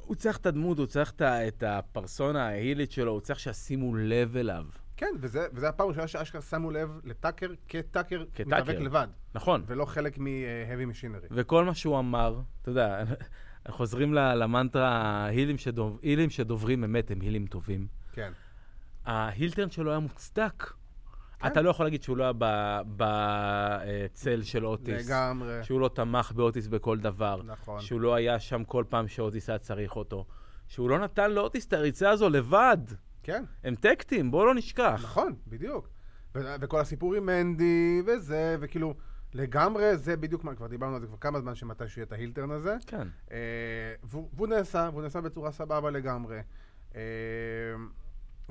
Speaker 2: הוא צריך את הדמות, הוא צריך את הפרסונה ההילית שלו, הוא צריך שישימו לב אליו.
Speaker 1: כן, וזה וזה הפעם הראשונה שאשכרה שמו לב לטאקר כטאקר. מתאבק לבד,
Speaker 2: נכון.
Speaker 1: ולא חלק מ-heavy machinery.
Speaker 2: וכל מה שהוא אמר, אתה יודע, חוזרים למנטרה, הילים, שדוב, הילים שדוברים אמת הם הילים טובים.
Speaker 1: כן.
Speaker 2: ההילטרן שלו היה מוצדק.
Speaker 1: כן.
Speaker 2: אתה לא יכול להגיד שהוא לא היה בצל של אוטיס.
Speaker 1: לגמרי.
Speaker 2: שהוא לא תמך באוטיס בכל דבר.
Speaker 1: נכון.
Speaker 2: שהוא לא היה שם כל פעם שאוטיס היה צריך אותו. שהוא לא נתן לאוטיס את הריצה הזו לבד.
Speaker 1: כן,
Speaker 2: הם טקטים, בואו לא נשכח.
Speaker 1: נכון, בדיוק. ו- וכל הסיפור עם מנדי וזה, וכאילו, לגמרי זה בדיוק מה, כבר דיברנו על זה כבר כמה זמן שמתישהו יהיה את ההילטרן הזה.
Speaker 2: כן.
Speaker 1: אה, והוא והוא נעשה, והוא נעשה בצורה סבבה לגמרי. אה,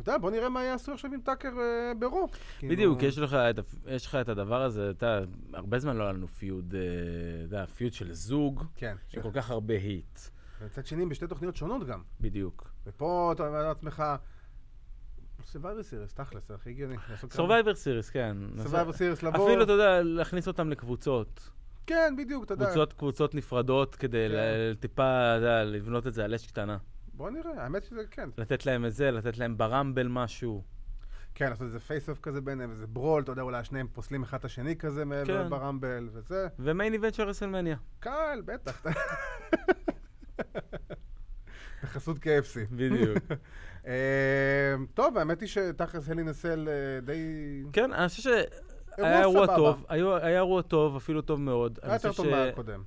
Speaker 1: אתה יודע, בוא נראה מה יעשו עכשיו עם טאקר אה, ברו. כאילו,
Speaker 2: בדיוק, יש לך, את, יש לך את הדבר הזה, אתה הרבה זמן לא היה לנו feud, אה, אתה יודע, feud של זוג,
Speaker 1: כן.
Speaker 2: שכל כך הרבה heat.
Speaker 1: ומצד שני, בשתי תוכניות שונות גם.
Speaker 2: בדיוק.
Speaker 1: ופה אתה אומר לעצמך, Survivor Series, תכלס, זה הכי הגיוני.
Speaker 2: Survivor Series, כן.
Speaker 1: Survivor Series לבוא.
Speaker 2: אפילו, אתה יודע, להכניס אותם לקבוצות.
Speaker 1: כן, בדיוק, אתה יודע.
Speaker 2: קבוצות, קבוצות נפרדות, כדי
Speaker 1: כן.
Speaker 2: טיפה, אתה יודע, לבנות את זה על אש קטנה.
Speaker 1: בוא נראה, האמת שזה כן.
Speaker 2: לתת להם את זה, לתת להם ב Rumble משהו.
Speaker 1: כן, לעשות איזה face-off כזה ביניהם, איזה brawl, אתה יודע, אולי השניהם פוסלים אחד את השני כזה מעבר
Speaker 2: כן.
Speaker 1: ב Rumble, וזה.
Speaker 2: ו main event של רסלמניה.
Speaker 1: קל, בטח. בחסות KFC.
Speaker 2: בדיוק.
Speaker 1: אה, טוב, האמת היא שתכלס Hell in a Cell אה, די...
Speaker 2: כן, אני חושב שהיה
Speaker 1: אירוע.
Speaker 2: טוב, היה אירוע טוב, אפילו טוב מאוד.
Speaker 1: היה יותר טוב מהקודם.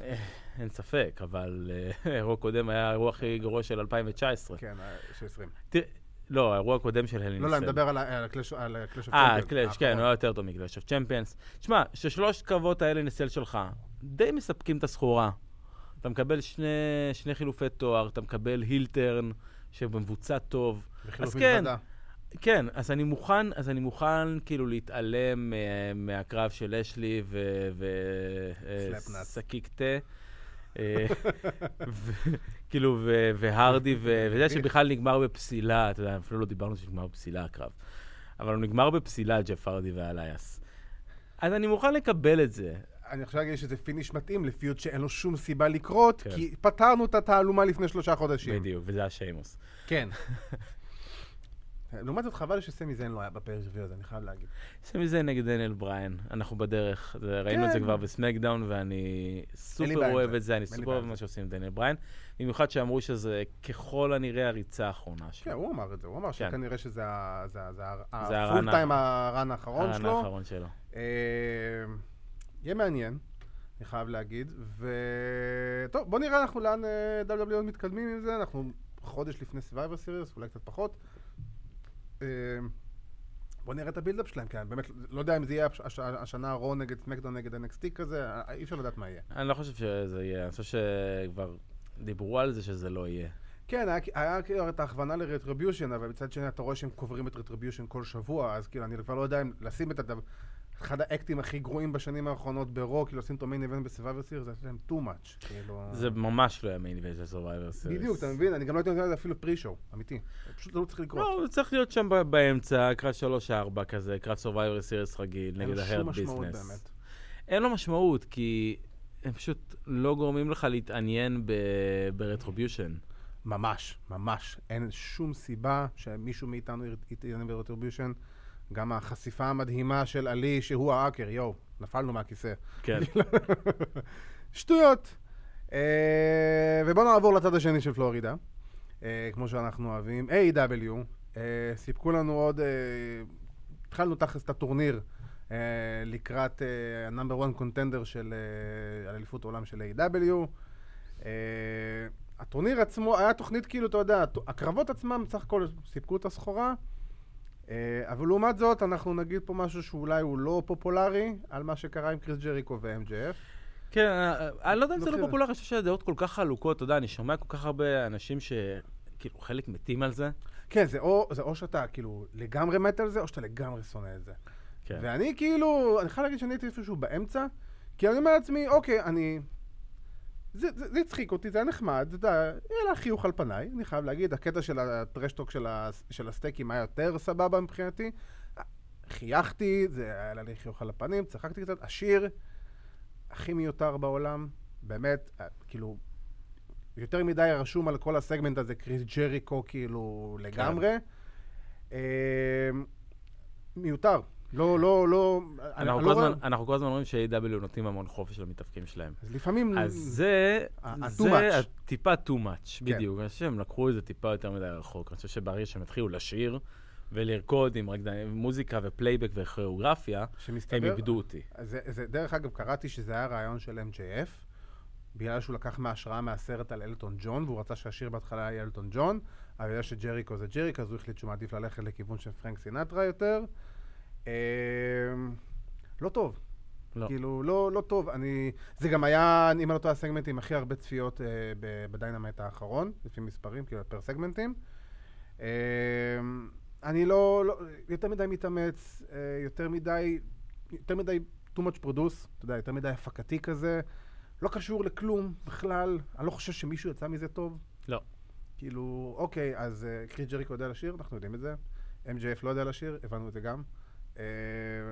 Speaker 2: אה, אין ספק, אבל אה, האירוע הקודם היה האירוע הכי גרוע של 2019.
Speaker 1: כן, אה, של 20.
Speaker 2: תראה, לא, האירוע הקודם של הלי
Speaker 1: לא, לא, אני. מדבר על הקלאש על הקלאש
Speaker 2: אה, קלאש, כן, הוא היה יותר טוב מקלאש אוף צ'מפיונס. תשמע, ששלושת קרבות האלה ניסל שלך, די מספקים את הסחורה. אתה מקבל שני, שני חילופי תואר, אתה מקבל הילטרן שמבוצע טוב. אז כן. כן, אז אני מוכן, אז אני מוכן כאילו להתעלם אה, מהקרב של אשלי ו... ו אה, תה. אה, כאילו, והרדי, וזה שבכלל נגמר בפסילה, אתה יודע, אפילו לא דיברנו שנגמר בפסילה הקרב. אבל הוא נגמר בפסילה, ג'ף הרדי ואלייס. אז אני מוכן לקבל את זה.
Speaker 1: אני עכשיו אגיד שזה finish מתאים ל feud שאין לו שום סיבה לקרות,
Speaker 2: כן.
Speaker 1: כי פתרנו את התעלומה לפני שלושה חודשים.
Speaker 2: בדיוק, וזה השיימוס.
Speaker 1: כן. לעומת זאת, חבל שסמי זיין לא היה בפרק הזה, אני חייב להגיד.
Speaker 2: סמי זיין נגד דניאל בריין, אנחנו בדרך, זה, ראינו את זה
Speaker 1: כן.
Speaker 2: כבר ב SmackDown
Speaker 1: ואני
Speaker 2: סופר אוהב. את זה, אני סופר אוהב מה. שעושים עם דניאל בריין, במיוחד שאמרו שזה ככל הנראה הריצה האחרונה
Speaker 1: כן,
Speaker 2: שלו.
Speaker 1: הוא אמר את זה, הוא אמר
Speaker 2: כן.
Speaker 1: שכנראה שזה הפול
Speaker 2: הרן
Speaker 1: טיים הרן האחרון
Speaker 2: הרן
Speaker 1: שלו.
Speaker 2: האחרון שלו.
Speaker 1: יהיה מעניין, אני חייב להגיד. וטוב, טוב, בוא נראה אנחנו לאן אה, WWE מתקדמים עם זה, אנחנו חודש לפני Survivor Series, אולי קצת פחות. אה, בוא נראה את ה build-up שלהם, כי אני באמת לא יודע אם זה יהיה הש- הש- השנה Raw נגד SmackDown נגד NXT כזה, אה, אי אפשר לדעת מה יהיה.
Speaker 2: אני לא חושב שזה יהיה, אני חושב שכבר דיברו על זה שזה לא יהיה.
Speaker 1: כן, היה, היה כאילו את ההכוונה ל Retribution, אבל מצד שני אתה רואה שהם קוברים את Retribution כל שבוע, אז כאילו אני כבר לא יודע אם לשים את הדבר... אחד האקטים הכי גרועים בשנים האחרונות ב Raw, כאילו לשים אותו main event ב Survivor Series, זה להם too much, כאילו...
Speaker 2: זה ממש לא היה main event של Series.
Speaker 1: בדיוק, אתה מבין? אני גם לא הייתי נותן לזה אפילו pre-show, אמיתי. פשוט זה לא צריך לקרות.
Speaker 2: לא, הוא צריך להיות שם באמצע, קרב 3-4 כזה, קרב Survivor Series רגיל, נגד
Speaker 1: ה
Speaker 2: Hurt
Speaker 1: Business.
Speaker 2: אין לו משמעות, כי הם פשוט לא גורמים לך להתעניין ב Retribution.
Speaker 1: ממש, ממש. אין שום סיבה שמישהו מאיתנו יתעניין ב Retribution. גם החשיפה המדהימה של עלי, שהוא האקר, יואו, נפלנו מהכיסא.
Speaker 2: כן.
Speaker 1: שטויות. אה, ובואו נעבור לצד השני של פלורידה, אה, כמו שאנחנו אוהבים. AEW אה, סיפקו לנו עוד, אה, התחלנו תכלס את הטורניר אה, לקראת ה number 1 contender של על אליפות העולם של AEW אה, הטורניר עצמו היה תוכנית כאילו, אתה יודע, הקרבות עצמם בסך הכל סיפקו את הסחורה. אה, אבל לעומת זאת, אנחנו נגיד פה משהו שאולי הוא לא פופולרי, על מה שקרה עם קריס ג'ריקו ו-MJF.
Speaker 2: כן, אה, אני לא יודע אם זה לא. פופולרי, אני חושב שהדעות כל כך חלוקות, אתה יודע, אני שומע כל כך הרבה אנשים שכאילו חלק מתים על זה.
Speaker 1: כן, זה או, זה או שאתה כאילו לגמרי מת על זה, או שאתה לגמרי שונא את זה.
Speaker 2: כן.
Speaker 1: ואני כאילו, אני חייב להגיד שאני הייתי איפשהו באמצע, כי אני אומר לעצמי, אוקיי, אני... זה, הצחיק אותי, זה היה נחמד, אתה יודע, היה חיוך על פניי, אני חייב להגיד, הקטע של הטרשטוק של, של הסטייקים היה יותר סבבה מבחינתי. חייכתי, זה היה לי חיוך על הפנים, צחקתי קצת, השיר הכי מיותר בעולם, באמת, אה, כאילו, יותר מדי רשום על כל הסגמנט הזה, קריס ג'ריקו, כאילו, לגמרי. אה, מיותר. לא, לא, לא...
Speaker 2: אנחנו
Speaker 1: לא
Speaker 2: כל
Speaker 1: רואה-
Speaker 2: הזמן- אנחנו כל הזמן אומרים ש-A.W. נותנים המון חופש למתאבקים שלהם.
Speaker 1: אז לפעמים...
Speaker 2: אז זה,
Speaker 1: too
Speaker 2: זה
Speaker 1: much.
Speaker 2: טיפה too much,
Speaker 1: כן.
Speaker 2: בדיוק. אני חושב שהם לקחו את זה טיפה יותר מדי רחוק. אני חושב שברגע שהם התחילו לשיר ולרקוד עם רקדנים- מוזיקה ופלייבק וכוריאוגרפיה,
Speaker 1: שמסתבר...
Speaker 2: הם איבדו אותי.
Speaker 1: זה, זה, דרך אגב, קראתי שזה היה רעיון של MJF, בגלל שהוא לקח מהשראה מהסרט על אלטון ג'ון, והוא רצה שהשיר בהתחלה יהיה אלטון ג'ון, אבל בגלל שג'ריקו זה ג'ריקו, אז הוא החליט שהוא מעדיף ללכת לכיוון של פרנק סינטרה יותר. אה, לא טוב.
Speaker 2: לא.
Speaker 1: כאילו, לא, לא טוב. אני... זה גם היה, אם אני לא טועה, הסגמנט עם הכי הרבה צפיות אה, ב- ב Dynamite האחרון, לפי מספרים, כאילו, per סגמנטים. אה, אני לא, לא... יותר מדי מתאמץ, אה, יותר מדי... יותר מדי too much produce, אתה יודע, יותר מדי הפקתי כזה. לא קשור לכלום בכלל. אני לא חושב שמישהו יצא מזה טוב.
Speaker 2: לא.
Speaker 1: כאילו, אוקיי, אז uh, קריס ג'ריקו יודע לשיר, אנחנו יודעים את זה. MJF לא יודע לשיר, הבנו את זה גם. אה,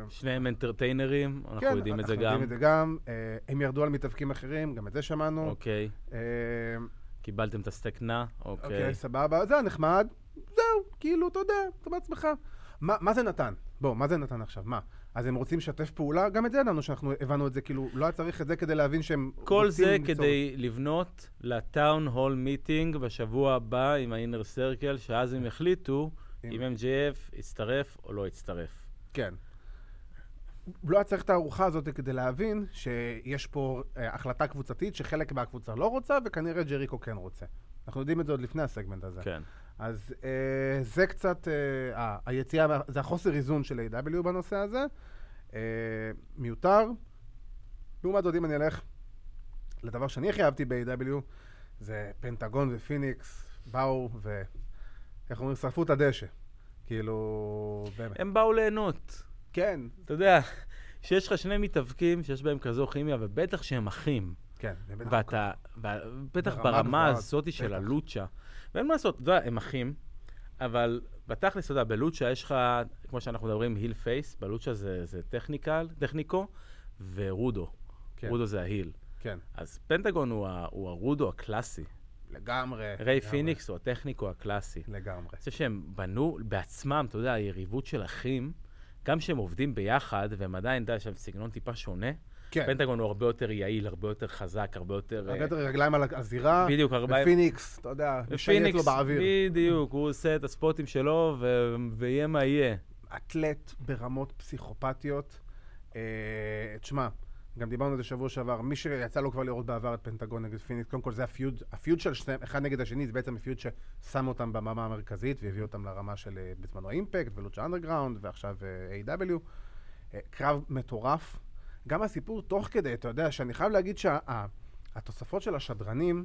Speaker 2: שניהם אנטרטיינרים, אנחנו
Speaker 1: כן,
Speaker 2: יודעים את זה
Speaker 1: אנחנו
Speaker 2: גם.
Speaker 1: יודעים את זה גם. אה, הם ירדו על מתאבקים אחרים, גם את זה שמענו.
Speaker 2: אוקיי.
Speaker 1: אה,
Speaker 2: קיבלתם את הסטייק נא, אוקיי.
Speaker 1: אוקיי, סבבה. זה היה נחמד. זהו, כאילו, אתה יודע, אתה בעצמך. מה מה זה נתן? בוא, מה זה נתן עכשיו? מה? אז הם רוצים לשתף פעולה? גם את זה ידענו שאנחנו הבנו את זה, כאילו, לא היה צריך את זה כדי להבין שהם
Speaker 2: כל זה
Speaker 1: ליצור-
Speaker 2: כדי לבנות ל town hall meeting בשבוע הבא עם ה Inner Circle, שאז הם יחליטו
Speaker 1: עם-
Speaker 2: אם MJF יצטרף או לא יצטרף.
Speaker 1: כן. לא היה צריך את הארוחה הזאת כדי להבין שיש פה אה, החלטה קבוצתית שחלק מהקבוצה לא רוצה, וכנראה ג'ריקו כן רוצה. אנחנו יודעים את זה עוד לפני הסגמנט הזה.
Speaker 2: כן.
Speaker 1: אז אה, זה קצת, אה, אה, היציאה, מה- זה החוסר איזון של A.W. בנושא הזה. אה, מיותר. לעומת זאת, אם אני אלך לדבר שאני הכי אהבתי ב-A.W, זה פנטגון ופיניקס באו ו... איך אומרים? שרפו את הדשא. כאילו, באמת.
Speaker 2: הם באו ליהנות.
Speaker 1: כן,
Speaker 2: אתה יודע, שיש לך שני מתאבקים שיש בהם כזו כימיה, ובטח שהם אחים.
Speaker 1: כן. זה בטח
Speaker 2: ואתה, בטח
Speaker 1: ברמה
Speaker 2: הזאת של.
Speaker 1: ה
Speaker 2: lucha. ואין מה לעשות, אתה יודע, הם אחים, אבל בתכלס, אתה יודע, ב lucha יש לך, כמו שאנחנו מדברים, heel face, ב lucha זה, זה technical, técnico, ו rudo.
Speaker 1: כן.
Speaker 2: rudo זה ה heel.
Speaker 1: כן,
Speaker 2: אז פנטגון הוא, ה- הוא ה rudo הקלאסי.
Speaker 1: לגמרי.
Speaker 2: ריי פיניקס הוא ה técnico הקלאסי.
Speaker 1: לגמרי.
Speaker 2: אני חושב שהם בנו בעצמם, אתה יודע, היריבות של אחים, גם כשהם עובדים ביחד, והם עדיין, אתה יודע, יש להם סגנון טיפה שונה.
Speaker 1: כן.
Speaker 2: פנטגון הוא הרבה יותר heel, הרבה יותר חזק, הרבה יותר...
Speaker 1: הרבה
Speaker 2: אה,
Speaker 1: יותר רגליים על הזירה.
Speaker 2: בדיוק, הרבה...
Speaker 1: ופיניקס, אתה יודע, משייט לו באוויר.
Speaker 2: בדיוק, הוא עושה את הספוטים שלו, ויהיה מה יהיה.
Speaker 1: אתלט ברמות פסיכופתיות. אה, תשמע, גם דיברנו על זה שבוע שעבר, מי שיצא לו כבר לראות בעבר את פנטגון נגד פיניקס, קודם כל זה ה feud, ה feud של שניהם, אחד נגד השני, זה בעצם ה feud ששם אותם בבמה המרכזית והביא אותם לרמה של אה, בזמנו Impact ו Lucha Underground ועכשיו אה, AEW אה, קרב מטורף. גם הסיפור תוך כדי, אתה יודע, שאני חייב להגיד שהתוספות של השדרנים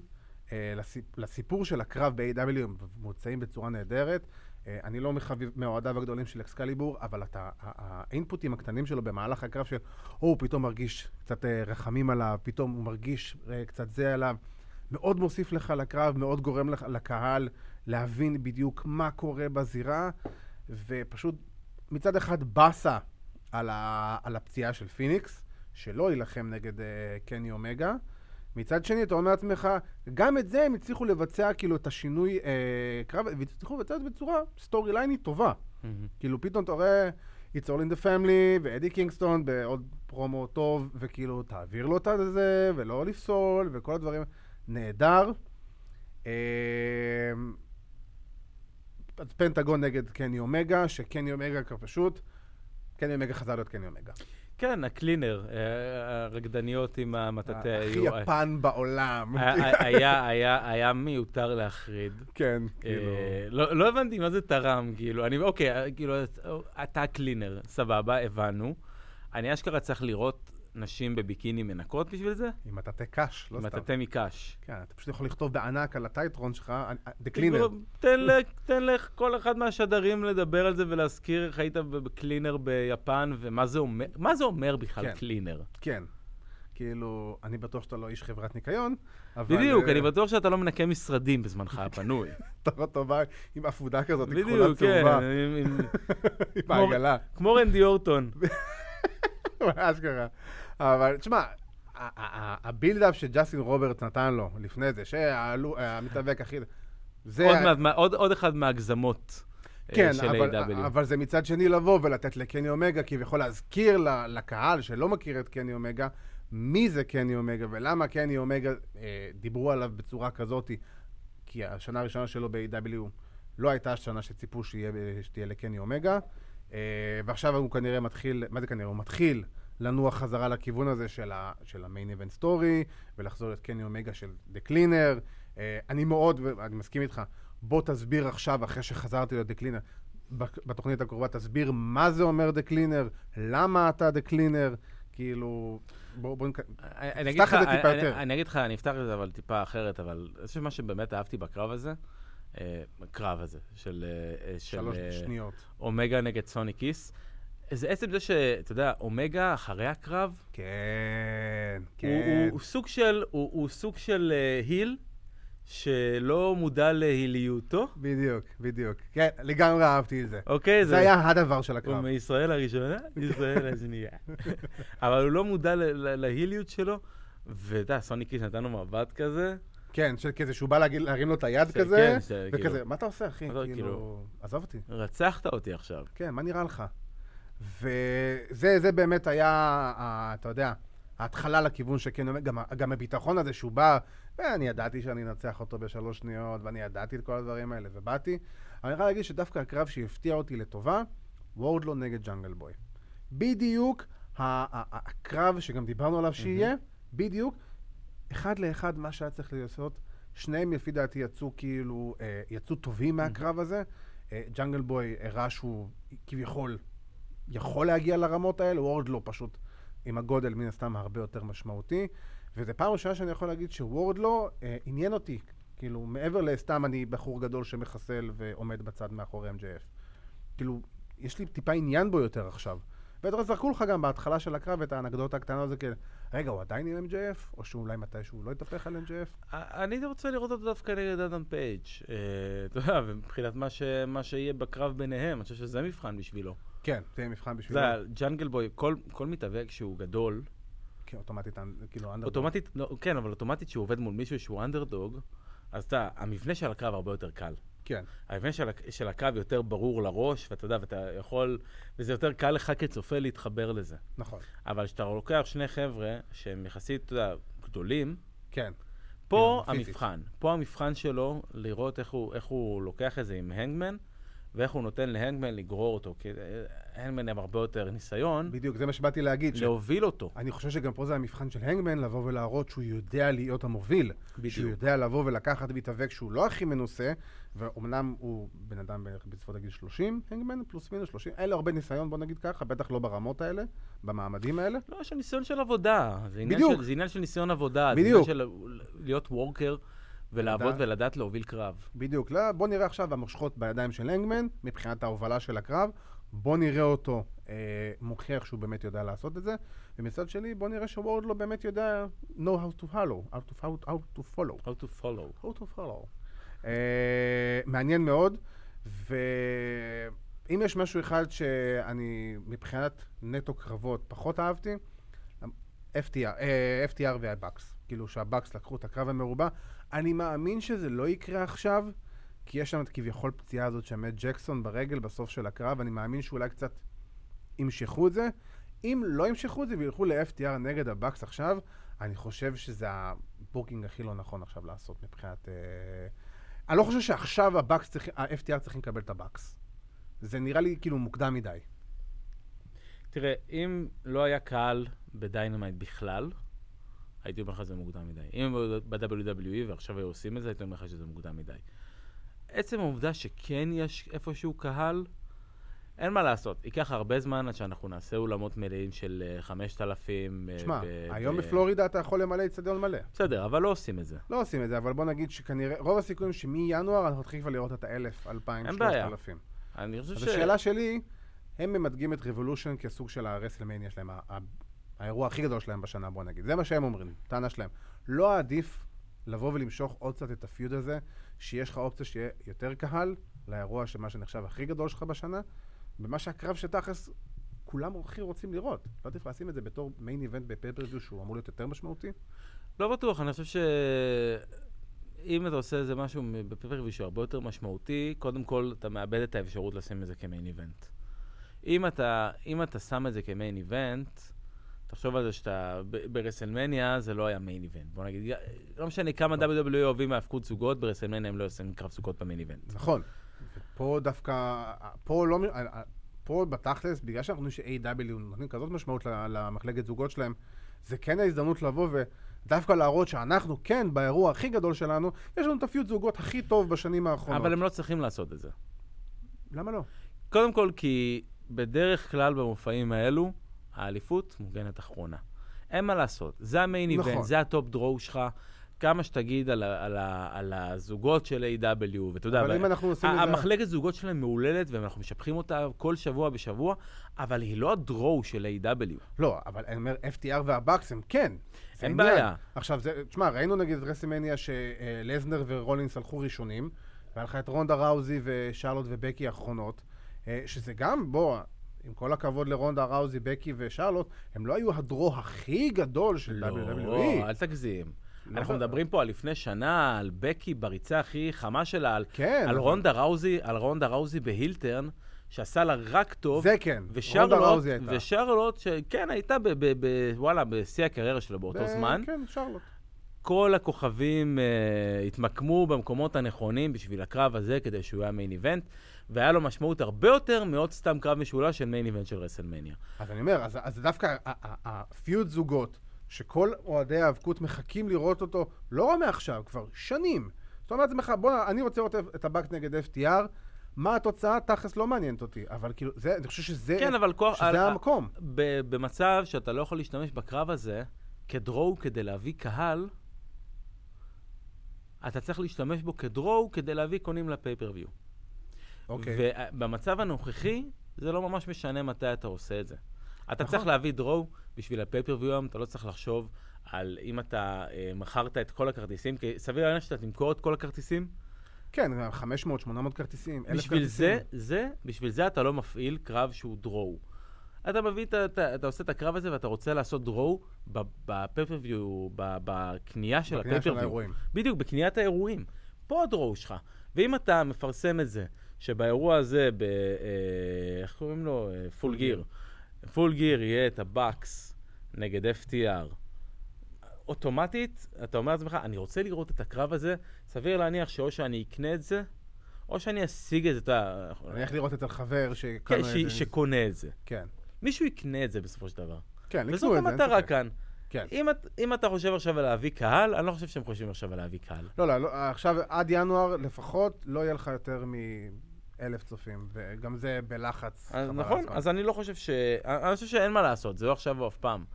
Speaker 1: לסיפ, לסיפור של הקרב ב-A.W. הם מוצאים בצורה נהדרת. אה, אני לא מאוהדיו הגדולים של אקסקליבור, אבל אתה, האינפוטים הקטנים שלו במהלך הקרב של, או, הוא פתאום מרגיש קצת אה, רחמים עליו, פתאום הוא מרגיש אה, קצת זה עליו, מאוד מוסיף לך לקרב, מאוד גורם לך, לקהל להבין בדיוק מה קורה בזירה, ופשוט מצד אחד באסה על, על הפציעה של פיניקס, שלא יילחם נגד uh, קני אומגה. מצד שני, אתה אומר לעצמך, גם את זה הם הצליחו לבצע, כאילו, את השינוי אה, קרב, והצליחו לבצע את זה בצורה story lineית טובה. כאילו, פתאום אתה רואה It's all in the family, ואדי קינגסטון בעוד פרומו טוב, וכאילו, תעביר לו את זה, ולא לפסול, וכל הדברים. נהדר. אה, אז פנטגון נגד קני אומגה, שקני אומגה כבר פשוט, קני אומגה חזר להיות קני אומגה.
Speaker 2: כן, הקלינר, אה, הרקדניות עם המטאטא
Speaker 1: הכי
Speaker 2: היו...
Speaker 1: יפן בעולם.
Speaker 2: היה- היה- היה היה מיותר להחריד.
Speaker 1: כן,
Speaker 2: אה,
Speaker 1: כאילו...
Speaker 2: לא לא הבנתי מה זה תרם, כאילו, אני, אוקיי, אה, כאילו, אתה קלינר, סבבה, הבנו. אני אשכרה צריך לראות נשים בביקיני מנקות בשביל זה?
Speaker 1: עם מטאטא קש, לא
Speaker 2: עם
Speaker 1: סתם.
Speaker 2: מטאטא מקש.
Speaker 1: כן, אתה פשוט יכול לכתוב בענק על הטייטרון שלך, The Cleaner.
Speaker 2: תן ל- תן לכל אחד מהשדרים לדבר על זה ולהזכיר איך היית בקלינר ביפן, ומה זה אומר, מה זה אומר בכלל
Speaker 1: כן.
Speaker 2: קלינר?
Speaker 1: כן. כאילו, אני בטוח שאתה לא איש חברת ניקיון, אבל...
Speaker 2: בדיוק,
Speaker 1: אה,
Speaker 2: אני בטוח שאתה לא מנקה משרדים בזמנך הפנוי.
Speaker 1: אתה רואה אותו בא עם עפודה כזאת, עם כחולה
Speaker 2: בדיוק, כן,
Speaker 1: צהובה,
Speaker 2: עם- עם-
Speaker 1: עם העגלה.
Speaker 2: כמו רנדי אורטון.
Speaker 1: אשכרה. אבל תשמע, ה build up שג'סטין רוברטס נתן לו לפני זה, שהמתאבק הכי... זה...
Speaker 2: עוד אחד מהגזמות אה,
Speaker 1: כן,
Speaker 2: של
Speaker 1: אבל,
Speaker 2: AEW.
Speaker 1: אבל זה מצד שני לבוא ולתת לקני אומגה, כביכול להזכיר לקהל שלא מכיר את קני אומגה, מי זה קני אומגה ולמה קני אומגה אה, דיברו עליו בצורה כזאת, כי השנה הראשונה שלו ב-AEW לא הייתה השנה שציפו שיהיה, שתהיה לקני אומגה, אה, ועכשיו הוא כנראה מתחיל, מה זה כנראה? הוא מתחיל לנוע חזרה לכיוון הזה של, ה, של ה main event story, ולחזור להיות קני אומגה של the cleaner. אה, אני מאוד, ואני מסכים איתך, בוא תסביר עכשיו, אחרי שחזרתי להיות the cleaner, בתוכנית הקרובה תסביר מה זה אומר the cleaner, למה אתה the cleaner, כאילו, בוא, בוא.
Speaker 2: אני
Speaker 1: תפתח
Speaker 2: לך-
Speaker 1: את זה טיפה
Speaker 2: אני-
Speaker 1: יותר.
Speaker 2: אני אגיד לך, אני אפתח את זה אבל טיפה אחרת, אבל אני חושב שמה שבאמת אהבתי בקרב הזה, אה, בקרב הזה, של אה, אה, של,
Speaker 1: שלוש שניות.
Speaker 2: אומגה נגד סוני כיס, זה עצם זה שאתה יודע, אומגה אחרי הקרב,
Speaker 1: כן,
Speaker 2: הוא-
Speaker 1: כן.
Speaker 2: הוא סוג של, הוא הוא סוג של היל, שלא מודע להיליותו,
Speaker 1: בדיוק, בדיוק. כן, לגמרי אהבתי את זה.
Speaker 2: אוקיי?
Speaker 1: זה היה הדבר של
Speaker 2: הוא
Speaker 1: הקרב.
Speaker 2: מישראל הראשונה, ישראל השנייה. אבל הוא לא מודע להיליות שלו, ואתה יודע, סוני קיש נתן לו מבט כזה,
Speaker 1: כן, של כזה שהוא בא להגיד- להרים לו את היד
Speaker 2: ש-
Speaker 1: כזה,
Speaker 2: כן, ש-
Speaker 1: וכזה,
Speaker 2: כאילו-
Speaker 1: מה אתה עושה, אחי? כאילו,
Speaker 2: כאילו-
Speaker 1: עזוב אותי.
Speaker 2: רצחת אותי עכשיו.
Speaker 1: כן, מה נראה לך? וזה זה באמת היה, אתה יודע, ההתחלה לכיוון שכן, גם, גם הביטחון הזה שהוא בא, ואני ידעתי שאני אנצח אותו בשלוש שניות, ואני ידעתי את כל הדברים האלה, ובאתי. אני יכול להגיד שדווקא הקרב שהפתיע אותי לטובה, וורדלו נגד ג'אנגל בוי. בדיוק הקרב שגם דיברנו עליו שיהיה, בדיוק, אחד לאחד מה שהיה צריך לעשות. שניהם לפי דעתי יצאו כאילו, אה, יצאו טובים מהקרב הזה. אה, ג'אנגל בוי הראה שהוא כביכול יכול להגיע לרמות האלה, וורדלו פשוט עם הגודל מן הסתם הרבה יותר משמעותי. וזו פעם ראשונה שאני יכול להגיד שוורדלו אה, עניין אותי. כאילו, מעבר לסתם אני בחור גדול שמחסל ועומד בצד מאחורי MJF. כאילו, יש לי טיפה עניין בו יותר עכשיו. בטח זרקו לך גם בהתחלה של הקרב את האנקדוטה הקטנה הזו, כאילו, רגע, הוא עדיין עם MJF? או שאולי מתישהו לא יתהפך על MJF?
Speaker 2: אני רוצה לראות אותו דווקא נגד אדם פייג'. אה, אתה יודע, ומבחינת מה שיהיה בקרב ביניהם, אני חושב שזה מבחן בשבילו.
Speaker 1: כן, זה מבחן בשבילו.
Speaker 2: יודע, ג'אנגל בוי, כל מתאבק שהוא גדול,
Speaker 1: כן, אוטומטית, כאילו, אנדרדוג.
Speaker 2: אוטומטית, לא, כן, אבל אוטומטית שהוא עובד מול מישהו שהוא אנדרדוג, אז אתה, המבנה של הקרב הרבה יותר קל.
Speaker 1: כן,
Speaker 2: המבנה של, של הקרב יותר ברור לראש, ואתה יודע, ואתה יכול, וזה יותר קל לך כצופה להתחבר לזה.
Speaker 1: נכון.
Speaker 2: אבל כשאתה לוקח שני חבר'ה שהם יחסית, אתה יודע, גדולים,
Speaker 1: כן.
Speaker 2: פה
Speaker 1: כן, פיזית.
Speaker 2: המבחן. פה המבחן שלו, לראות איך הוא, איך הוא לוקח את זה עם הנגמן, ואיך הוא נותן להנגמן לגרור אותו, כי אה, הנגמן עם הרבה יותר ניסיון,
Speaker 1: בדיוק, זה מה שבאתי להגיד. ש-
Speaker 2: להוביל אותו.
Speaker 1: אני חושב שגם פה זה המבחן של הנגמן, לבוא ולהראות שהוא יודע להיות המוביל.
Speaker 2: בדיוק.
Speaker 1: שהוא יודע לבוא ולקחת מתאבק שהוא לא הכי מנוסה, ואומנם הוא בן אדם בערך בסביבות הגיל 30, הנגמן, פלוס מינוס 30, אין לו הרבה ניסיון, בוא נגיד ככה, בטח לא ברמות האלה, במעמדים האלה.
Speaker 2: לא, יש שם ניסיון של עבודה. זה עניין
Speaker 1: בדיוק.
Speaker 2: של, זה עניין של ניסיון עבודה.
Speaker 1: בדיוק.
Speaker 2: זה עניין של להיות וורקר ולעבוד
Speaker 1: לדעת.
Speaker 2: ולדעת להוביל קרב.
Speaker 1: בדיוק. לא, בוא נראה עכשיו המושכות בידיים של הנגמן, מבחינת ההובלה של הקרב. בוא נראה אותו אה, מוכיח שהוא באמת יודע לעשות את זה. ומצד שני, בוא נראה שוורד לא באמת יודע know how to follow, how to, how, how to follow.
Speaker 2: How to follow.
Speaker 1: how to follow. אה, מעניין מאוד, ואם יש משהו אחד שאני מבחינת נטו קרבות פחות אהבתי, FTR, אה, FTR והבקס. כאילו שהבקס לקחו את הקרב המרובע. אני מאמין שזה לא יקרה עכשיו, כי יש שם את כביכול פציעה הזאת של מאט ג'קסון ברגל בסוף של הקרב, אני מאמין שאולי קצת ימשכו את זה. אם לא ימשכו את זה וילכו ל-FTR נגד הבקס עכשיו, אני חושב שזה ה booking הכי לא נכון עכשיו לעשות מבחינת... אה... אני לא חושב שעכשיו הבקס צריכים, ה-FTR צריכים לקבל את הבקס. זה נראה לי כאילו מוקדם מדי.
Speaker 2: תראה, אם לא היה קהל ב-Dynamite בכלל, הייתי אומר לך שזה מוקדם מדי. אם הם ב-WWE ועכשיו היו עושים את זה, הייתי אומר לך שזה מוקדם מדי. עצם העובדה שכן יש איפשהו קהל, אין מה לעשות. ייקח הרבה זמן עד שאנחנו נעשה אולמות מלאים של אה, 5,000. אה,
Speaker 1: שמע,
Speaker 2: ב-
Speaker 1: היום בפלורידה אתה יכול למלא אצטדיון מלא.
Speaker 2: בסדר, אבל לא עושים את זה.
Speaker 1: לא עושים את זה, אבל בוא נגיד שכנראה, רוב הסיכויים שמינואר אנחנו נתחיל כבר לראות את האלף, אלפיים,
Speaker 2: אין
Speaker 1: שלושת
Speaker 2: בעיה. אני חושב
Speaker 1: אז
Speaker 2: ש...
Speaker 1: השאלה שלי, הם ממדגים את רבולושן כסוג של הרסלמניה שלהם, האירוע הכי גדול שלהם בשנה, בוא נגיד. זה מה שהם אומרים, טענה שלהם. לא עדיף לבוא ולמשוך עוד קצת את הפיוד הזה, שיש לך אופציה שיהיה יותר קהל לאירוע של מה שנחשב הכי גדול שלך בשנה, במה שהקרב שתכלס כולם הכי רוצים לראות. לא עדיף לשים את זה בתור מיין איבנט בפייפריוויו שהוא אמור להיות יותר משמעותי?
Speaker 2: לא בטוח, אני חושב ש... אם אתה עושה איזה משהו בפפריווי שהוא הרבה יותר משמעותי, קודם כל אתה מאבד את האפשרות לשים את זה כמיין איבנט. אם אתה, אם אתה שם את זה כמיין איבנט, תחשוב על זה שאתה, ברסלמניה זה לא היה מיין איבנט. בוא נגיד, לא משנה כמה WWE אוהבים האבקות זוגות, ברסלמניה הם לא עושים קרב זוגות במיין איבנט.
Speaker 1: נכון. פה דווקא, פה לא, פה בתכלס, בגלל שאנחנו יודעים ש-AW נותנים כזאת משמעות למחלקת זוגות שלהם, זה כן ההזדמנות לבוא ודווקא להראות שאנחנו כן, באירוע הכי גדול שלנו, יש לנו את הפיוט זוגות הכי טוב בשנים האחרונות.
Speaker 2: אבל הם לא צריכים לעשות את זה.
Speaker 1: למה לא?
Speaker 2: קודם כל, כי בדרך כלל במופעים האלו, האליפות מוגנת אחרונה. אין מה לעשות, זה ה main
Speaker 1: נכון.
Speaker 2: event, זה ה top draw שלך. כמה שתגיד על, ה- על, ה- על הזוגות של AEW, ואתה יודע,
Speaker 1: אבל אם אנחנו עושים את זה...
Speaker 2: המחלקת זוגות שלהם מעולה, ואנחנו משבחים אותה כל שבוע בשבוע, אבל היא לא ה draw של AEW.
Speaker 1: לא, אבל אני אומר, FTR והבקס הם כן.
Speaker 2: אין. בעיה.
Speaker 1: עכשיו, תשמע, ראינו נגיד את רסלמניה שלסנר ורולינס הלכו ראשונים, והיה לך את רונדה ראוזי ושרלוט ובקי האחרונות, אה, שזה גם, בוא, עם כל הכבוד לרונדה ראוזי, בקי ושרלוט, הם לא היו הדרו הכי גדול של WWE.
Speaker 2: לא, אל תגזים.
Speaker 1: לא
Speaker 2: אנחנו מדברים פה על לפני שנה, על בקי בריצה הכי חמה שלה, על,
Speaker 1: כן,
Speaker 2: על
Speaker 1: אבל-
Speaker 2: רונדה ראוזי, על רונדה ראוזי בהילטרן, שעשה לה רק טוב.
Speaker 1: זה כן, רונדה
Speaker 2: ושרלוט,
Speaker 1: ראוזי הייתה.
Speaker 2: ושרלוט, שכן, הייתה ב, ב, ב, וואלה, בשיא הקריירה שלו באותו
Speaker 1: ב-
Speaker 2: זמן.
Speaker 1: כן, שרלוט.
Speaker 2: כל הכוכבים uh, התמקמו במקומות הנכונים בשביל הקרב הזה, כדי שהוא היה מיין איבנט, והיה לו משמעות הרבה יותר מעוד סתם קרב משולש של main event של רסלמניה.
Speaker 1: אז אני אומר, אז, אז דווקא ה- ה- ה feud זוגות, שכל אוהדי היאבקות מחכים לראות אותו, לא רק מעכשיו, כבר שנים. זאת אומרת לעצמך, בוא, אני רוצה לראות את הבקס נגד FTR, מה התוצאה? תכלס לא מעניינת אותי. אבל כאילו, זה, אני חושב שזה,
Speaker 2: כן, אבל כוח...
Speaker 1: שזה
Speaker 2: על-
Speaker 1: המקום.
Speaker 2: ב- במצב שאתה לא יכול להשתמש בקרב הזה כ draw כדי להביא קהל, אתה צריך להשתמש בו כדרואו כדי להביא קונים לפייפריוויו.
Speaker 1: אוקיי.
Speaker 2: ובמצב הנוכחי, זה לא ממש משנה מתי אתה עושה את זה. אתה
Speaker 1: נכון.
Speaker 2: צריך להביא דרואו בשביל הפייפריוויו היום, אתה לא צריך לחשוב על אם אתה אה, מכרת את כל הכרטיסים, כי סביר להניח שאתה תמכור את כל הכרטיסים.
Speaker 1: כן, 500, 800 כרטיסים, 1,000
Speaker 2: בשביל
Speaker 1: כרטיסים.
Speaker 2: זה, זה, בשביל זה אתה לא מפעיל קרב שהוא דרואו. אתה מביא, את ה- אתה, אתה עושה את הקרב הזה ואתה רוצה לעשות דרואו ב pay-per-view, בקנייה של
Speaker 1: בקנייה של
Speaker 2: ה pay-per-view.
Speaker 1: האירועים.
Speaker 2: בדיוק, בקניית האירועים. פה ה draw שלך. ואם אתה מפרסם את זה, שבאירוע הזה, ב... אה, איך קוראים לו? Full Gear. Full Gear יהיה את הבאקס נגד FTR. אוטומטית, אתה אומר לעצמך, אני רוצה לראות את הקרב הזה, סביר להניח שאו שאני אקנה את זה, או שאני אשיג את זה, אתה
Speaker 1: אני הולך לראות אצל חבר שקנה
Speaker 2: כן,
Speaker 1: את זה.
Speaker 2: שקונה את זה.
Speaker 1: כן.
Speaker 2: מישהו יקנה את זה בסופו של דבר.
Speaker 1: כן, לקנו
Speaker 2: וזאת
Speaker 1: את זה, אין
Speaker 2: המטרה. כאן.
Speaker 1: כן.
Speaker 2: אם, את, אם אתה חושב עכשיו על להביא קהל, אני לא חושב שהם חושבים עכשיו על להביא קהל.
Speaker 1: לא, לא, לא, עכשיו עד ינואר לפחות לא יהיה לך יותר מאלף צופים, וגם זה בלחץ.
Speaker 2: אז נכון. אז אני לא חושב ש... אני חושב שאין מה לעשות, זה לא עכשיו או אף פעם.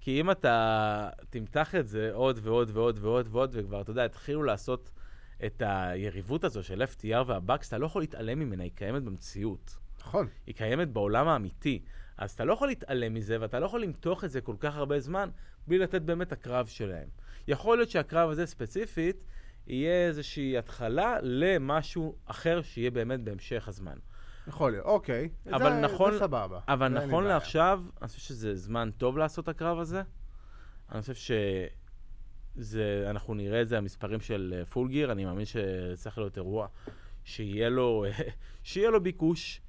Speaker 2: כי אם אתה תמתח את זה עוד ועוד ועוד ועוד ועוד, וכבר, אתה יודע, התחילו לעשות את היריבות הזו של FTR והבקס, אתה לא יכול להתעלם ממנה, היא קיימת במציאות.
Speaker 1: נכון.
Speaker 2: היא קיימת בעולם האמיתי. אז אתה לא יכול להתעלם מזה, ואתה לא יכול למתוח את זה כל כך הרבה זמן, בלי לתת באמת הקרב שלהם. יכול להיות שהקרב הזה ספציפית, יהיה איזושהי התחלה למשהו אחר שיהיה באמת בהמשך הזמן.
Speaker 1: יכול להיות, אוקיי.
Speaker 2: אבל
Speaker 1: זה,
Speaker 2: נכון-
Speaker 1: זה סבבה.
Speaker 2: אבל
Speaker 1: זה
Speaker 2: נכון. לעכשיו, אני חושב שזה זמן טוב לעשות את הקרב הזה. אני חושב שזה, אנחנו נראה את זה, המספרים של אה, פול גיר, אני מאמין שצריך להיות אירוע שיהיה לו, שיהיה לו ביקוש.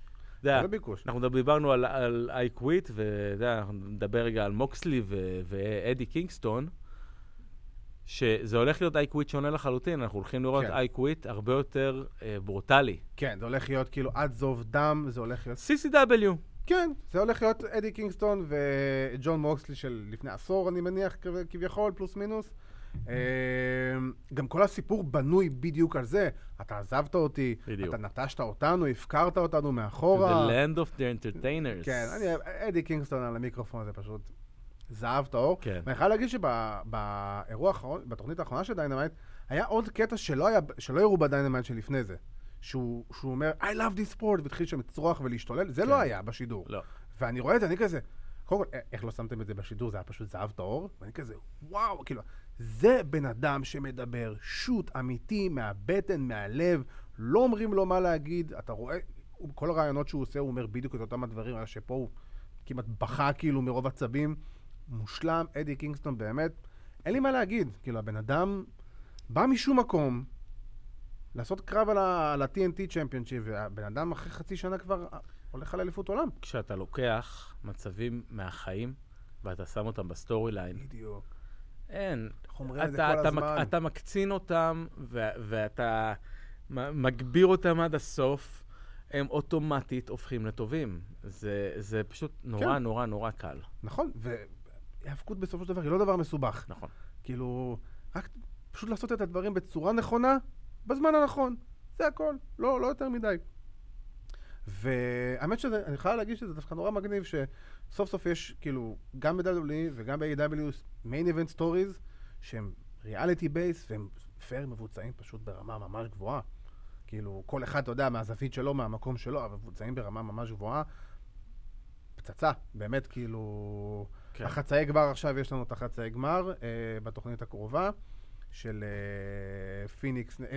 Speaker 2: יודע,
Speaker 1: זה ביקוש.
Speaker 2: אנחנו דיברנו על, על I quit, ואתה יודע, אנחנו נדבר רגע על מוקסלי ואדי קינגסטון, שזה הולך להיות quit שונה לחלוטין, אנחנו הולכים לראות
Speaker 1: כן.
Speaker 2: Quit הרבה יותר אה, ברוטלי.
Speaker 1: כן, זה הולך להיות כאילו עד זוב דם, זה הולך להיות...
Speaker 2: CCW,
Speaker 1: כן, זה הולך להיות אדי קינגסטון וג'ון מוקסלי של לפני עשור, אני מניח, כביכול, פלוס מינוס. אה, גם כל הסיפור בנוי בדיוק על זה. אתה עזבת אותי,
Speaker 2: בדיוק.
Speaker 1: אתה נטשת אותנו, הפקרת אותנו
Speaker 2: to
Speaker 1: מאחורה.
Speaker 2: the land of the entertainers.
Speaker 1: כן, אני, אדי קינגסטון על המיקרופון זה פשוט זהב טהור.
Speaker 2: כן.
Speaker 1: ואני חייב להגיד שבאירוע האחרון, בתוכנית האחרונה של Dynamite, היה עוד קטע שלא, היה, שלא הראו ב-Dynamite שלפני זה. שהוא, שהוא אומר, I love this sport, והתחיל שם לצרוח ולהשתולל, זה
Speaker 2: כן.
Speaker 1: לא היה בשידור.
Speaker 2: לא.
Speaker 1: ואני רואה את זה, אני כזה, קודם כל, איך לא שמתם את זה בשידור? זה היה פשוט זהב טהור, ואני כזה, וואו, כאילו, זה בן אדם שמדבר שוט אמיתי, מהבטן, מהלב, לא אומרים לו מה להגיד, אתה רואה, כל הרעיונות שהוא עושה, הוא אומר בדיוק את אותם הדברים, רק שפה הוא כמעט בכה כאילו מרוב עצבים. מושלם, אדי קינגסטון באמת, אין לי מה להגיד, כאילו, הבן אדם בא משום מקום, לעשות קרב על ה- על ה-TNT צ'מפיונשיפ, והבן אדם אחרי חצי שנה כבר הולך על אליפות עולם.
Speaker 2: כשאתה לוקח מצבים מהחיים ואתה שם אותם ב story line,
Speaker 1: בדיוק.
Speaker 2: אין.
Speaker 1: אנחנו אומרים את זה
Speaker 2: אתה,
Speaker 1: כל
Speaker 2: אתה,
Speaker 1: הזמן.
Speaker 2: מק, אתה מקצין אותם ו- ואתה מגביר אותם עד הסוף, הם אוטומטית הופכים לטובים. זה, זה פשוט נורא
Speaker 1: כן.
Speaker 2: נורא נורא קל.
Speaker 1: נכון, והיאבקות בסופו של דבר היא לא דבר מסובך.
Speaker 2: נכון.
Speaker 1: כאילו, רק פשוט לעשות את הדברים בצורה נכונה, בזמן הנכון. זה הכל, לא, לא יותר מדי. והאמת שזה, אני חייב להגיד שזה דווקא נורא מגניב שסוף סוף יש, כאילו, גם ב-WWE וגם ב-AEW, main event stories, שהם reality based והם פייר מבוצעים פשוט ברמה ממש גבוהה. כאילו, כל אחד, אתה יודע, מהזווית שלו, מהמקום שלו, אבל מבוצעים ברמה ממש גבוהה. פצצה, באמת, כאילו...
Speaker 2: כן.
Speaker 1: החצאי גמר עכשיו, יש לנו את החצאי גמר אה, בתוכנית הקרובה של אה, פיניקס, אה,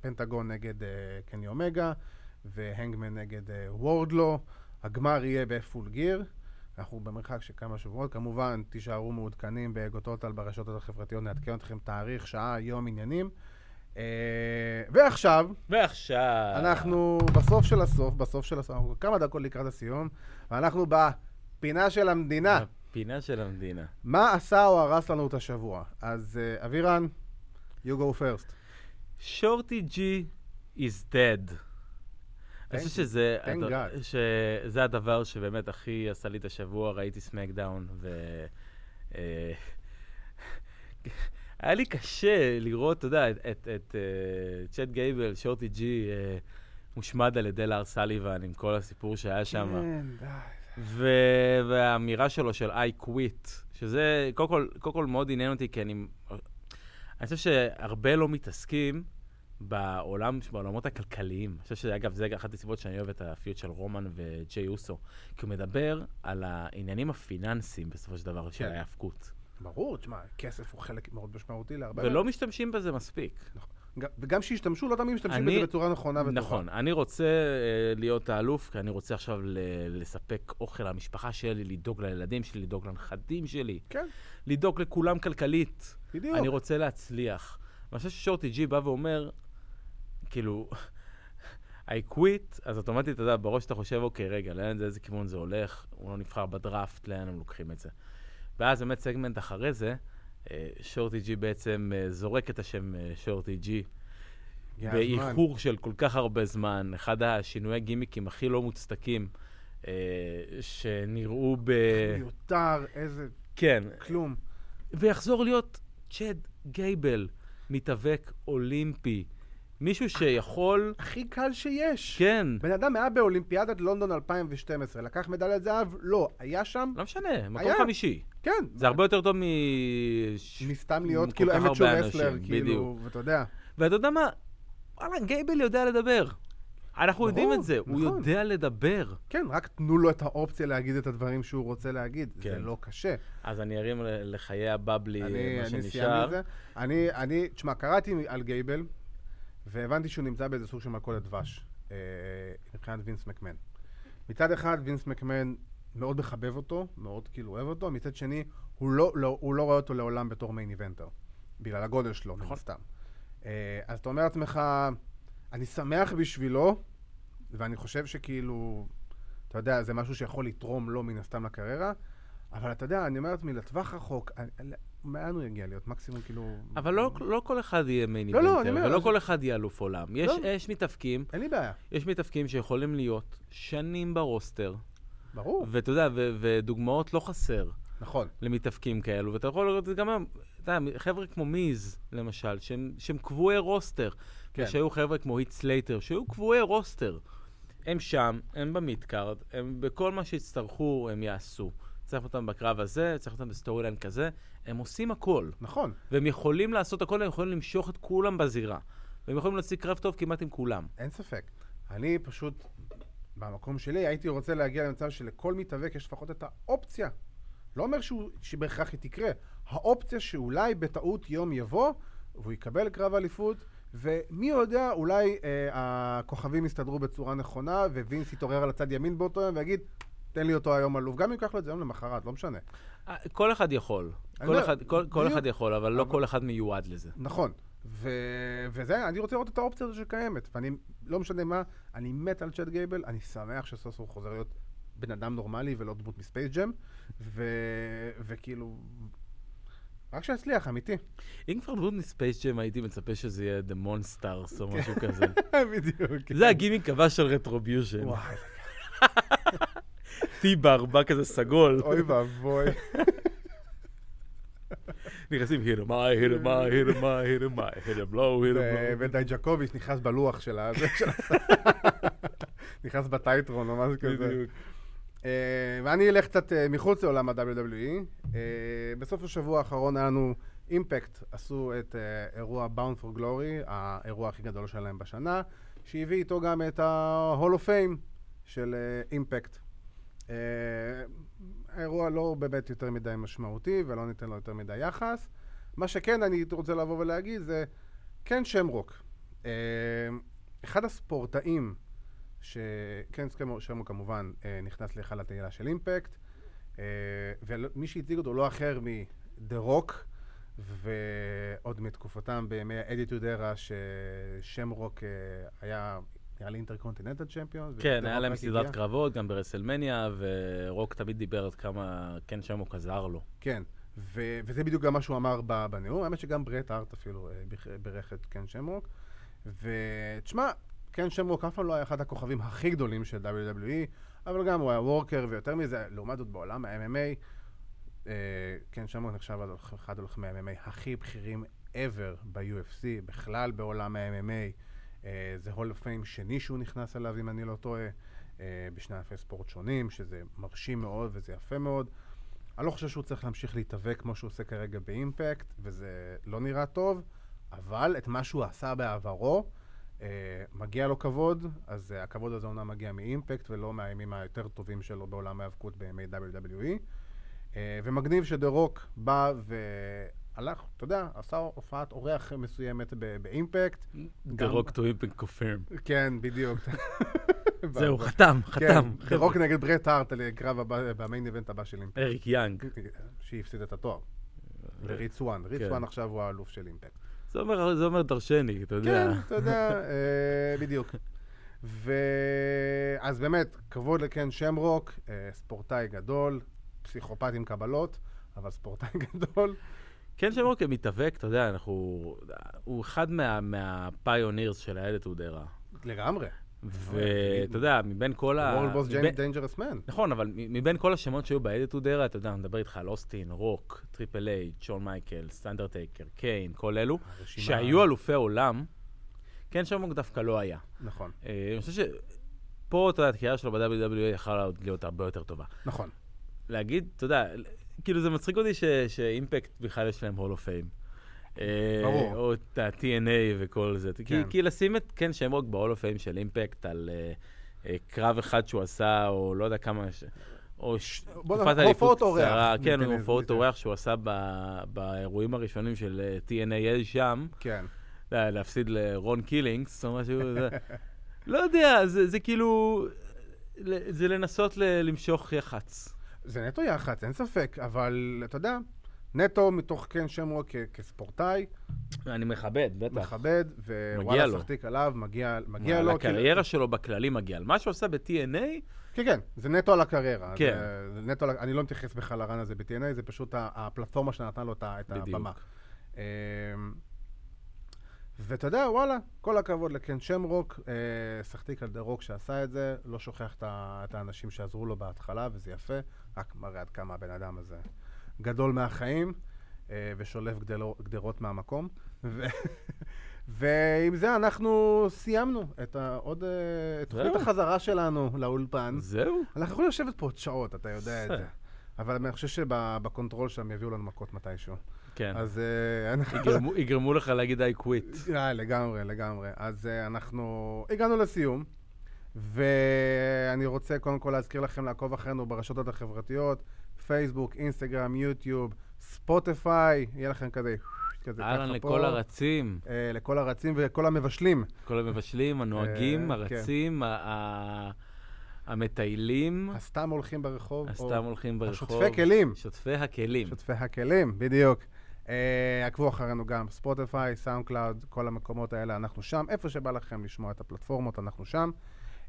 Speaker 1: פנטגון נגד אה, קני אומגה והנגמן נגד אה, וורדלו. הגמר יהיה בפול גיר. אנחנו במרחק של כמה שבועות. כמובן, תישארו מעודכנים בגוטוטל ברשתות החברתיות, נעדכן אתכם תאריך, שעה, יום, עניינים. אה, ועכשיו,
Speaker 2: ועכשיו...
Speaker 1: אנחנו בסוף של הסוף, בסוף של הסוף, כמה דקות לקראת הסיום, ואנחנו בפינה של המדינה.
Speaker 2: הפינה של המדינה.
Speaker 1: מה עשה או הרס לנו את השבוע? אז uh, אבירן, you go first.
Speaker 2: שורטי ג'י is dead. אני חושב שזה הד-. שזה הדבר שבאמת הכי עשה לי את השבוע, ראיתי סמקדאון, ו... אה, היה לי קשה לראות, אתה יודע, את- את- את אה, צ'אט גייבל, שורטי ג'י, אה, מושמד על ידי לאר סליבן עם כל הסיפור שהיה שם.
Speaker 1: כן, די.
Speaker 2: ו- והאמירה שלו של I quit, שזה קודם כל, קודם כל מאוד עניין אותי, כי אני... אני חושב שהרבה לא מתעסקים בעולם, בעולמות הכלכליים. אני חושב שאגב, זה אחת הסיבות שאני אוהב את הפיוט של רומן וג'יי אוסו. כי הוא מדבר על העניינים הפיננסיים, בסופו של דבר, של
Speaker 1: כן.
Speaker 2: ההאבקות.
Speaker 1: ברור, תשמע, כסף הוא חלק מאוד משמעותי להרבה.
Speaker 2: ולא משתמשים בזה מספיק.
Speaker 1: גם- וגם שישתמשו, לא תמיד משתמשים
Speaker 2: אני-
Speaker 1: בזה בצורה נכונה וטובה.
Speaker 2: נכון, אני רוצה uh, להיות האלוף, כי אני רוצה עכשיו ל- לספק אוכל למשפחה שלי, לדאוג לילדים שלי, לדאוג לנכדים שלי,
Speaker 1: כן,
Speaker 2: לדאוג לכולם כלכלית.
Speaker 1: בדיוק.
Speaker 2: אני רוצה להצליח. ואני חושב ששורטי ג'י בא ואומר, כאילו, I quit, אז אוטומטית, אתה יודע, בראש אתה חושב, אוקיי, רגע, לאן זה, איזה כיוון זה הולך? הוא לא נבחר בדראפט, לאן הם לוקחים את זה? ואז באמת סגמנט אחרי זה, אה, שורטי ג'י בעצם אה, זורק את השם אה, שורטי ג'י. באיחור של כל כך הרבה זמן, אחד השינויי גימיקים הכי לא מוצדקים, אה, שנראו ב...
Speaker 1: מיותר, איזה
Speaker 2: כן,
Speaker 1: כלום.
Speaker 2: ויחזור להיות צ'ד גייבל, מתאבק אולימפי. מישהו שיכול...
Speaker 1: הכי קל שיש.
Speaker 2: כן,
Speaker 1: בן אדם היה באולימפיאדת לונדון 2012, לקח מדליית זהב? לא. היה שם?
Speaker 2: לא משנה, מקום
Speaker 1: היה.
Speaker 2: חמישי.
Speaker 1: כן.
Speaker 2: זה הרבה יותר טוב מ...
Speaker 1: מסתם להיות כאילו אמצ'ור
Speaker 2: הרבה
Speaker 1: רסלר, כאילו. ואתה יודע.
Speaker 2: ואתה יודע מה? וואלה, גייבל יודע לדבר. אנחנו
Speaker 1: ברור,
Speaker 2: יודעים את זה, הוא
Speaker 1: נכון.
Speaker 2: יודע לדבר.
Speaker 1: כן, רק תנו לו את האופציה להגיד את הדברים שהוא רוצה להגיד. זה
Speaker 2: כן.
Speaker 1: לא קשה.
Speaker 2: אז אני ארים לחיי הבבלי,
Speaker 1: אני,
Speaker 2: מה
Speaker 1: אני סיימתי
Speaker 2: שנשאר.
Speaker 1: את זה. אני, אני, תשמע, קראתי על גייבל, והבנתי שהוא נמצא באיזה סוג של מלכודת דבש, אה, מבחינת וינס מקמן. מצד אחד, וינס מקמן מאוד מחבב אותו, מאוד כאילו אוהב אותו, מצד שני, הוא לא, לא, הוא לא רואה אותו לעולם בתור מיין איבנטר, בגלל הגודל שלו,
Speaker 2: נכון.
Speaker 1: הסתם. אה, אז אתה אומר לעצמך, אני שמח בשבילו, ואני חושב שכאילו, אתה יודע, זה משהו שיכול לתרום לו מן הסתם לקריירה, אבל אתה יודע, אני אומר לעצמי, לטווח רחוק, לאן הוא יגיע להיות? מקסימום כאילו...
Speaker 2: אבל לא, לא כל אחד יהיה מיין
Speaker 1: לא, לא,
Speaker 2: איבנטר,
Speaker 1: אומר,
Speaker 2: ולא
Speaker 1: אז-
Speaker 2: כל אחד יהיה אלוף עולם. יש,
Speaker 1: לא.
Speaker 2: יש מתאבקים,
Speaker 1: אין לי בעיה,
Speaker 2: יש מתאבקים שיכולים להיות שנים ברוסטר,
Speaker 1: ברור.
Speaker 2: ואתה יודע, ודוגמאות לא חסר
Speaker 1: נכון.
Speaker 2: למתאבקים כאלו, ואתה יכול לראות את זה גם היום, אתה יודע, חבר'ה כמו מיז, למשל, שהם, שהם קבועי roster,
Speaker 1: כן.
Speaker 2: ושהיו חבר'ה כמו היט סלייטר, שהיו קבועי roster. הם שם, הם ב mid-card, הם בכל מה שיצטרכו הם יעשו. צריך אותם בקרב הזה, צריך אותם ב story line כזה, הם עושים הכל.
Speaker 1: נכון.
Speaker 2: והם יכולים לעשות הכל, הם יכולים למשוך את כולם בזירה. והם יכולים להוציא קרב טוב כמעט עם כולם.
Speaker 1: אין ספק. אני פשוט, במקום שלי, הייתי רוצה להגיע למצב שלכל מתאבק יש לפחות את האופציה. לא אומר שהוא, שבהכרח היא תקרה. האופציה שאולי בטעות יום יבוא, והוא יקבל קרב אליפות, ומי יודע, אולי אה, הכוכבים יסתדרו בצורה נכונה, ווינס יתעורר על הצד ימין באותו יום ויגיד, תן לי אותו היום אלוף. גם אם ייקח לו את זה יום למחרת, לא משנה.
Speaker 2: אה, כל אחד יכול. כל אחד, כל, כל. אחד יכול, אבל לא כל אחד מיועד לזה.
Speaker 1: נכון. ו... וזה, אני רוצה לראות את האופציה הזו שקיימת. ואני, לא משנה מה, אני מת על צ'אט גייבל, אני שמח שסוף סוף חוזר להיות בן אדם נורמלי ולא דמות מספייס ג'ם, ו... וכאילו... רק שיצליח, אמיתי.
Speaker 2: אם כבר דמות מספייס ג'ם, הייתי מצפה שזה יהיה The Monsters או משהו כזה.
Speaker 1: בדיוק.
Speaker 2: זה הגימיק הבא של רטרוביושן.
Speaker 1: וואי,
Speaker 2: טיבר בא כזה סגול.
Speaker 1: אוי ואבוי.
Speaker 2: נכנסים, hit him high, hit him high, hit him high, hit him high, hit him low, hit him
Speaker 1: ו-
Speaker 2: low.
Speaker 1: ודייג'קוביץ' נכנס בלוח של ה... נכנס בטייטרון או משהו כזה.
Speaker 2: בדיוק.
Speaker 1: אה, ואני אלך קצת אה, מחוץ לעולם ה-WWE. אה, בסוף השבוע האחרון היה לנו אימפקט, עשו את אירוע Bound for Glory, האירוע הכי גדול שלהם בשנה, שהביא איתו גם את ה-Hall of Fame של אימפקט. האירוע לא באמת יותר מדי משמעותי ולא ניתן לו יותר מדי יחס. מה שכן אני רוצה לבוא ולהגיד זה, כן שמרוק. אה, אחד הספורטאים שכן שמרוק כמובן אה, נכנס להיכל התהילה של אימפקט, אה, ומי שהציג אותו לא אחר מ"דה רוק", ועוד מתקופתם בימי האדיטוד ארה, ששמרוק אה, היה, נראה לי אינטרקונטיננטל צ'מפיון.
Speaker 2: כן, היה להם סדרת קרבות, גם ברסלמניה, ורוק תמיד דיבר עד כמה כן שמוק עזר לו.
Speaker 1: כן, ו- וזה בדיוק גם מה שהוא אמר בנאום, האמת שגם ברט הארט אפילו אה, בירך את קן שמרוק. ותשמע, קן שמרוק אף פעם לא היה אחד הכוכבים הכי גדולים של WWE, אבל גם הוא היה וורקר, ויותר מזה, לעומת זאת בעולם ה-MMA, אה, קן שמרוק נחשב אחד הלוחמי ה-MMA הכי בכירים ever ב-UFC, בכלל בעולם ה-MMA. אה, זה hall of fame שני שהוא נכנס אליו, אם אני לא טועה, אה, בשני ענפי ספורט שונים, שזה מרשים מאוד וזה יפה מאוד. אני לא חושב שהוא צריך להמשיך להתאבק כמו שהוא עושה כרגע באימפקט, וזה לא נראה טוב, אבל את מה שהוא עשה בעברו, אה, מגיע לו כבוד, אז אה, הכבוד הזה אומנם מגיע מאימפקט ולא מהימים היותר טובים שלו בעולם ההיאבקות בימי WWE. אה, ומגניב שדה רוק בא והלך, אתה יודע, עשה הופעת אורח מסוימת באימפקט.
Speaker 2: The Rock to Impact confirm.
Speaker 1: כן, בדיוק.
Speaker 2: זהו, חתם, חתם.
Speaker 1: כן, דה רוק נגד ברט הארט על קרב הבא- ב main event הבא של אימפקט.
Speaker 2: אריק יאנג.
Speaker 1: שהפסיד את התואר. לריץ' סוואן. ריץ'. סוואן עכשיו הוא האלוף של אימפקט.
Speaker 2: זה אומר, זה אומר דרשני, אתה יודע.
Speaker 1: כן, אתה יודע, אה, בדיוק. ואז באמת, כבוד לקן שמרוק, אה, ספורטאי גדול, פסיכופת עם קבלות, אבל ספורטאי גדול.
Speaker 2: כן, שמרוק כמתאבק, אתה יודע, אנחנו... הוא אחד מה- מה pioneers של ה Attitude Era.
Speaker 1: לגמרי.
Speaker 2: ואתה יודע, מבין כל ה...
Speaker 1: World's Most
Speaker 2: מבין-
Speaker 1: Dangerous Man.
Speaker 2: נכון, אבל מבין כל השמות שהיו ב Attitude Era, אתה יודע, אני מדבר איתך על אוסטין, רוק, טריפל אייץ', שון מייקלס, אנדרטייקר, קיין, כל אלו, שהיו אלופי עולם, כן, שמרוק דווקא לא היה.
Speaker 1: נכון,
Speaker 2: אה, אני חושב שפה, אתה יודע, הקריירה שלו ב-WWE עוד להיות הרבה יותר טובה.
Speaker 1: נכון.
Speaker 2: להגיד, אתה יודע, כאילו זה מצחיק אותי ש- שאימפקט בכלל יש להם Hall of Fame.
Speaker 1: ברור.
Speaker 2: או את ה-TNA וכל זה. כי,
Speaker 1: כן.
Speaker 2: כי לשים את קן שמרוק ב Hall of Fame של אימפקט על אה, אה, קרב אחד שהוא עשה, או לא יודע כמה... ש... או ש... תקופת אליפות קצרה, כן,
Speaker 1: ניתן-
Speaker 2: הופעות. אורח שהוא עשה ב- באירועים הראשונים של אה, TNA שם,
Speaker 1: כן.
Speaker 2: להפסיד לרון קילינגס או משהו, זה, לא יודע, זה, זה כאילו, זה לנסות למשוך יח"צ.
Speaker 1: זה נטו יח"צ, אין ספק, אבל אתה יודע, נטו מתוך כן שמו כ- כספורטאי,
Speaker 2: אני מכבד, בטח.
Speaker 1: מכבד, ווואלה. סחתיק עליו, מגיע מגיע
Speaker 2: על
Speaker 1: לו.
Speaker 2: הקריירה שלו בכללי מגיע. על מה שהוא עשה ב-TNA,
Speaker 1: כן, כן, זה נטו על הקריירה.
Speaker 2: כן.
Speaker 1: זה, זה נטו, על- אני לא מתייחס בכלל ל run הזה ב-TNA, זה פשוט הפלטפורמה שנתנה לו את את. הבמה. אמ, ואתה יודע, וואלה, כל הכבוד לקן שמרוק, אה, סחטיק על דה רוק שעשה את זה, לא שוכח את האנשים שעזרו לו בהתחלה, וזה יפה, רק מראה עד כמה הבן אדם הזה גדול מהחיים, אה, ושולף גדלו- גדרות מהמקום. ו- ועם זה אנחנו סיימנו את עוד... אה, את תוכנית. החזרה שלנו לאולפן.
Speaker 2: זהו.
Speaker 1: אנחנו יכולים לשבת פה עוד שעות, אתה יודע את זה. אבל אני חושב שבקונטרול שם יביאו לנו מכות מתישהו.
Speaker 2: כן.
Speaker 1: אז אה, אנחנו...
Speaker 2: יגרמו- לך להגיד I quit.
Speaker 1: אה, לגמרי, לגמרי. אז אנחנו הגענו לסיום, ואני רוצה קודם כל להזכיר לכם לעקוב אחרינו ברשתות החברתיות, פייסבוק, אינסטגרם, יוטיוב, ספוטיפיי, יהיה לכם כזה, כזה
Speaker 2: אהלן לכל
Speaker 1: פה.
Speaker 2: הרצים,
Speaker 1: אה, לכל הרצים ולכל המבשלים.
Speaker 2: כל המבשלים, הנוהגים,
Speaker 1: אה, כן.
Speaker 2: הרצים, ה- המטיילים,
Speaker 1: הסתם הולכים ברחוב.
Speaker 2: הסתם הולכים ברחוב.
Speaker 1: שוטפי כלים.
Speaker 2: שוטפי הכלים.
Speaker 1: שוטפי הכלים, בדיוק. אה, עקבו אחרינו גם ספוטיפיי, סאונד קלאוד, כל המקומות האלה, אנחנו שם. איפה שבא לכם לשמוע את הפלטפורמות, אנחנו שם.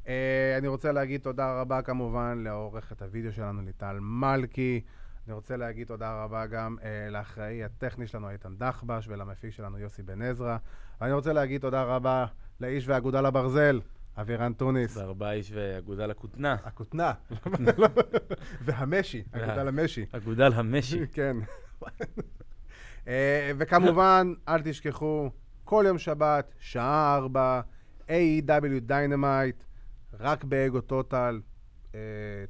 Speaker 1: אה, אני רוצה להגיד תודה רבה כמובן לעורכת הוידאו שלנו, ליטל מלכי. אני רוצה להגיד תודה רבה גם אה, לאחראי הטכני שלנו, איתן דחבש, ולמפיק שלנו, יוסי בן עזרא. ואני רוצה להגיד תודה רבה לאיש והאגודה לברזל, אבירן טוניס.
Speaker 2: בארבעה איש ואגודה לכותנה.
Speaker 1: הכותנה. והמשי, אגודה למשי.
Speaker 2: אגודל המשי.
Speaker 1: כן. אה, וכמובן, אל תשכחו, כל יום שבת, שעה ארבע, AEW דיינמייט, רק באגו טוטל. אה,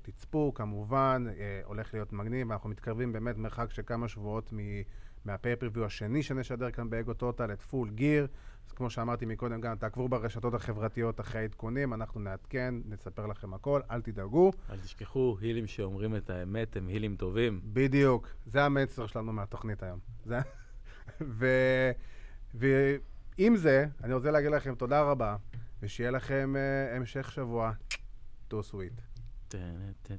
Speaker 1: תצפו, כמובן, אה, הולך להיות מגניב, אנחנו מתקרבים באמת מרחק של כמה שבועות מ- מהפייפריוויו השני שנשדר כאן באגו טוטל, את פול גיר. אז כמו שאמרתי מקודם, גם תעקבו ברשתות החברתיות אחרי העדכונים, אנחנו נעדכן, נספר לכם הכל, אל תדאגו.
Speaker 2: אל תשכחו, הילים שאומרים את האמת הם הילים טובים.
Speaker 1: בדיוק, זה המסר שלנו מהתוכנית היום. זה... ו... ועם זה, אני רוצה להגיד לכם תודה רבה, ושיהיה לכם uh, המשך שבוע sweet.
Speaker 2: טה-טה.